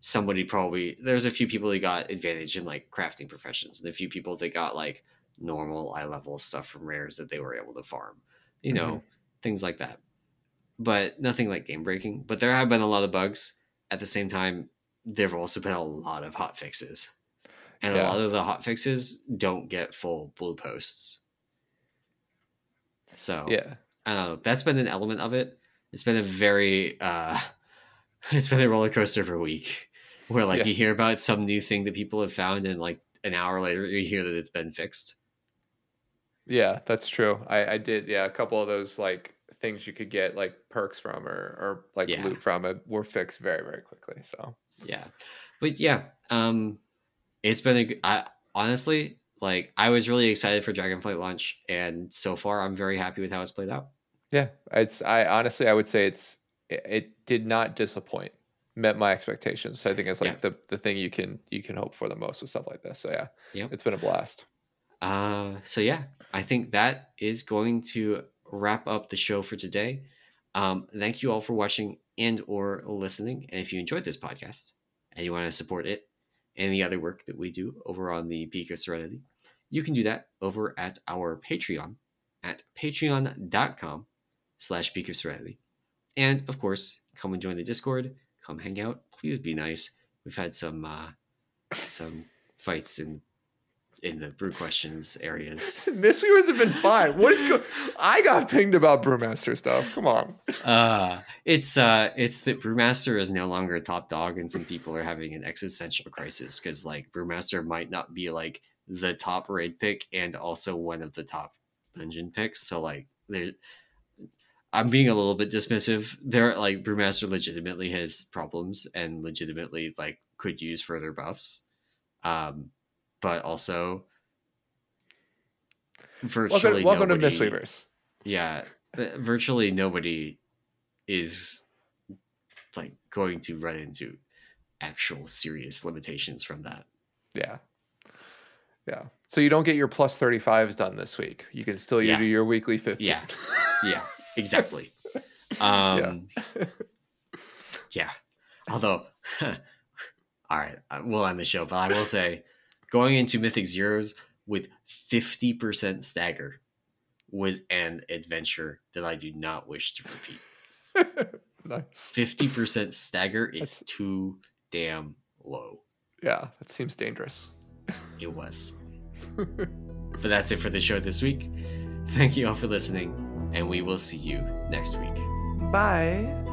somebody probably there's a few people that got advantage in like crafting professions, and a few people that got like normal eye level stuff from rares that they were able to farm. You know, things like that. But nothing like game breaking. But there have been a lot of bugs. At the same time, there have also been a lot of hot fixes. And a lot of the hot fixes don't get full blue posts. So yeah, I don't know. That's been an element of it. It's been a very uh [LAUGHS] it's been a roller coaster for a week. Where like Yeah. you hear about some new thing that people have found and like an hour later you hear that it's been fixed. Yeah, that's true. I, I did. Yeah, a couple of those like things you could get like perks from or or like Yeah. loot from it were fixed very very quickly. So yeah but yeah um it's been a I, honestly like i was really excited for dragonflight launch and so far i'm very happy with how it's played out yeah, it's I honestly I would say it's it, it did not disappoint. Met my expectations. So I think it's like Yeah. the the thing you can you can hope for the most with stuff like this. So yeah, Yep. it's been a blast. uh so yeah i think that is going to wrap up the show for today um thank you all for watching and or listening and if you enjoyed this podcast and you want to support it and the other work that we do over on the peak of serenity you can do that over at our patreon at patreon.com slash serenity and of course come and join the discord come hang out please be nice we've had some uh some fights in in the brew questions areas [LAUGHS] Mistweavers have been fine. What is go? I got pinged about Brewmaster stuff. Come on. uh it's uh it's that brewmaster is no longer a top dog and some people are having an existential crisis because like brewmaster might not be like the top raid pick and also one of the top dungeon picks so like there i'm being a little bit dismissive there like brewmaster legitimately has problems and legitimately like could use further buffs um but also virtually Welcome, welcome to nobody- Mistweavers. yeah uh, virtually nobody is like going to run into actual serious limitations from that Yeah. Yeah. So you don't get your plus 35s done this week. You can still Yeah. do your weekly 15. Yeah. yeah exactly [LAUGHS] um yeah Although, [LAUGHS] all right, we'll end the show, but I will say going into Mythic Zeros with 50% stagger was an adventure that I do not wish to repeat. [LAUGHS] nice. 50% stagger is That's- too damn low. Yeah, that seems dangerous. It was. But that's it for the show this week. Thank you all for listening, and we will see you next week. Bye.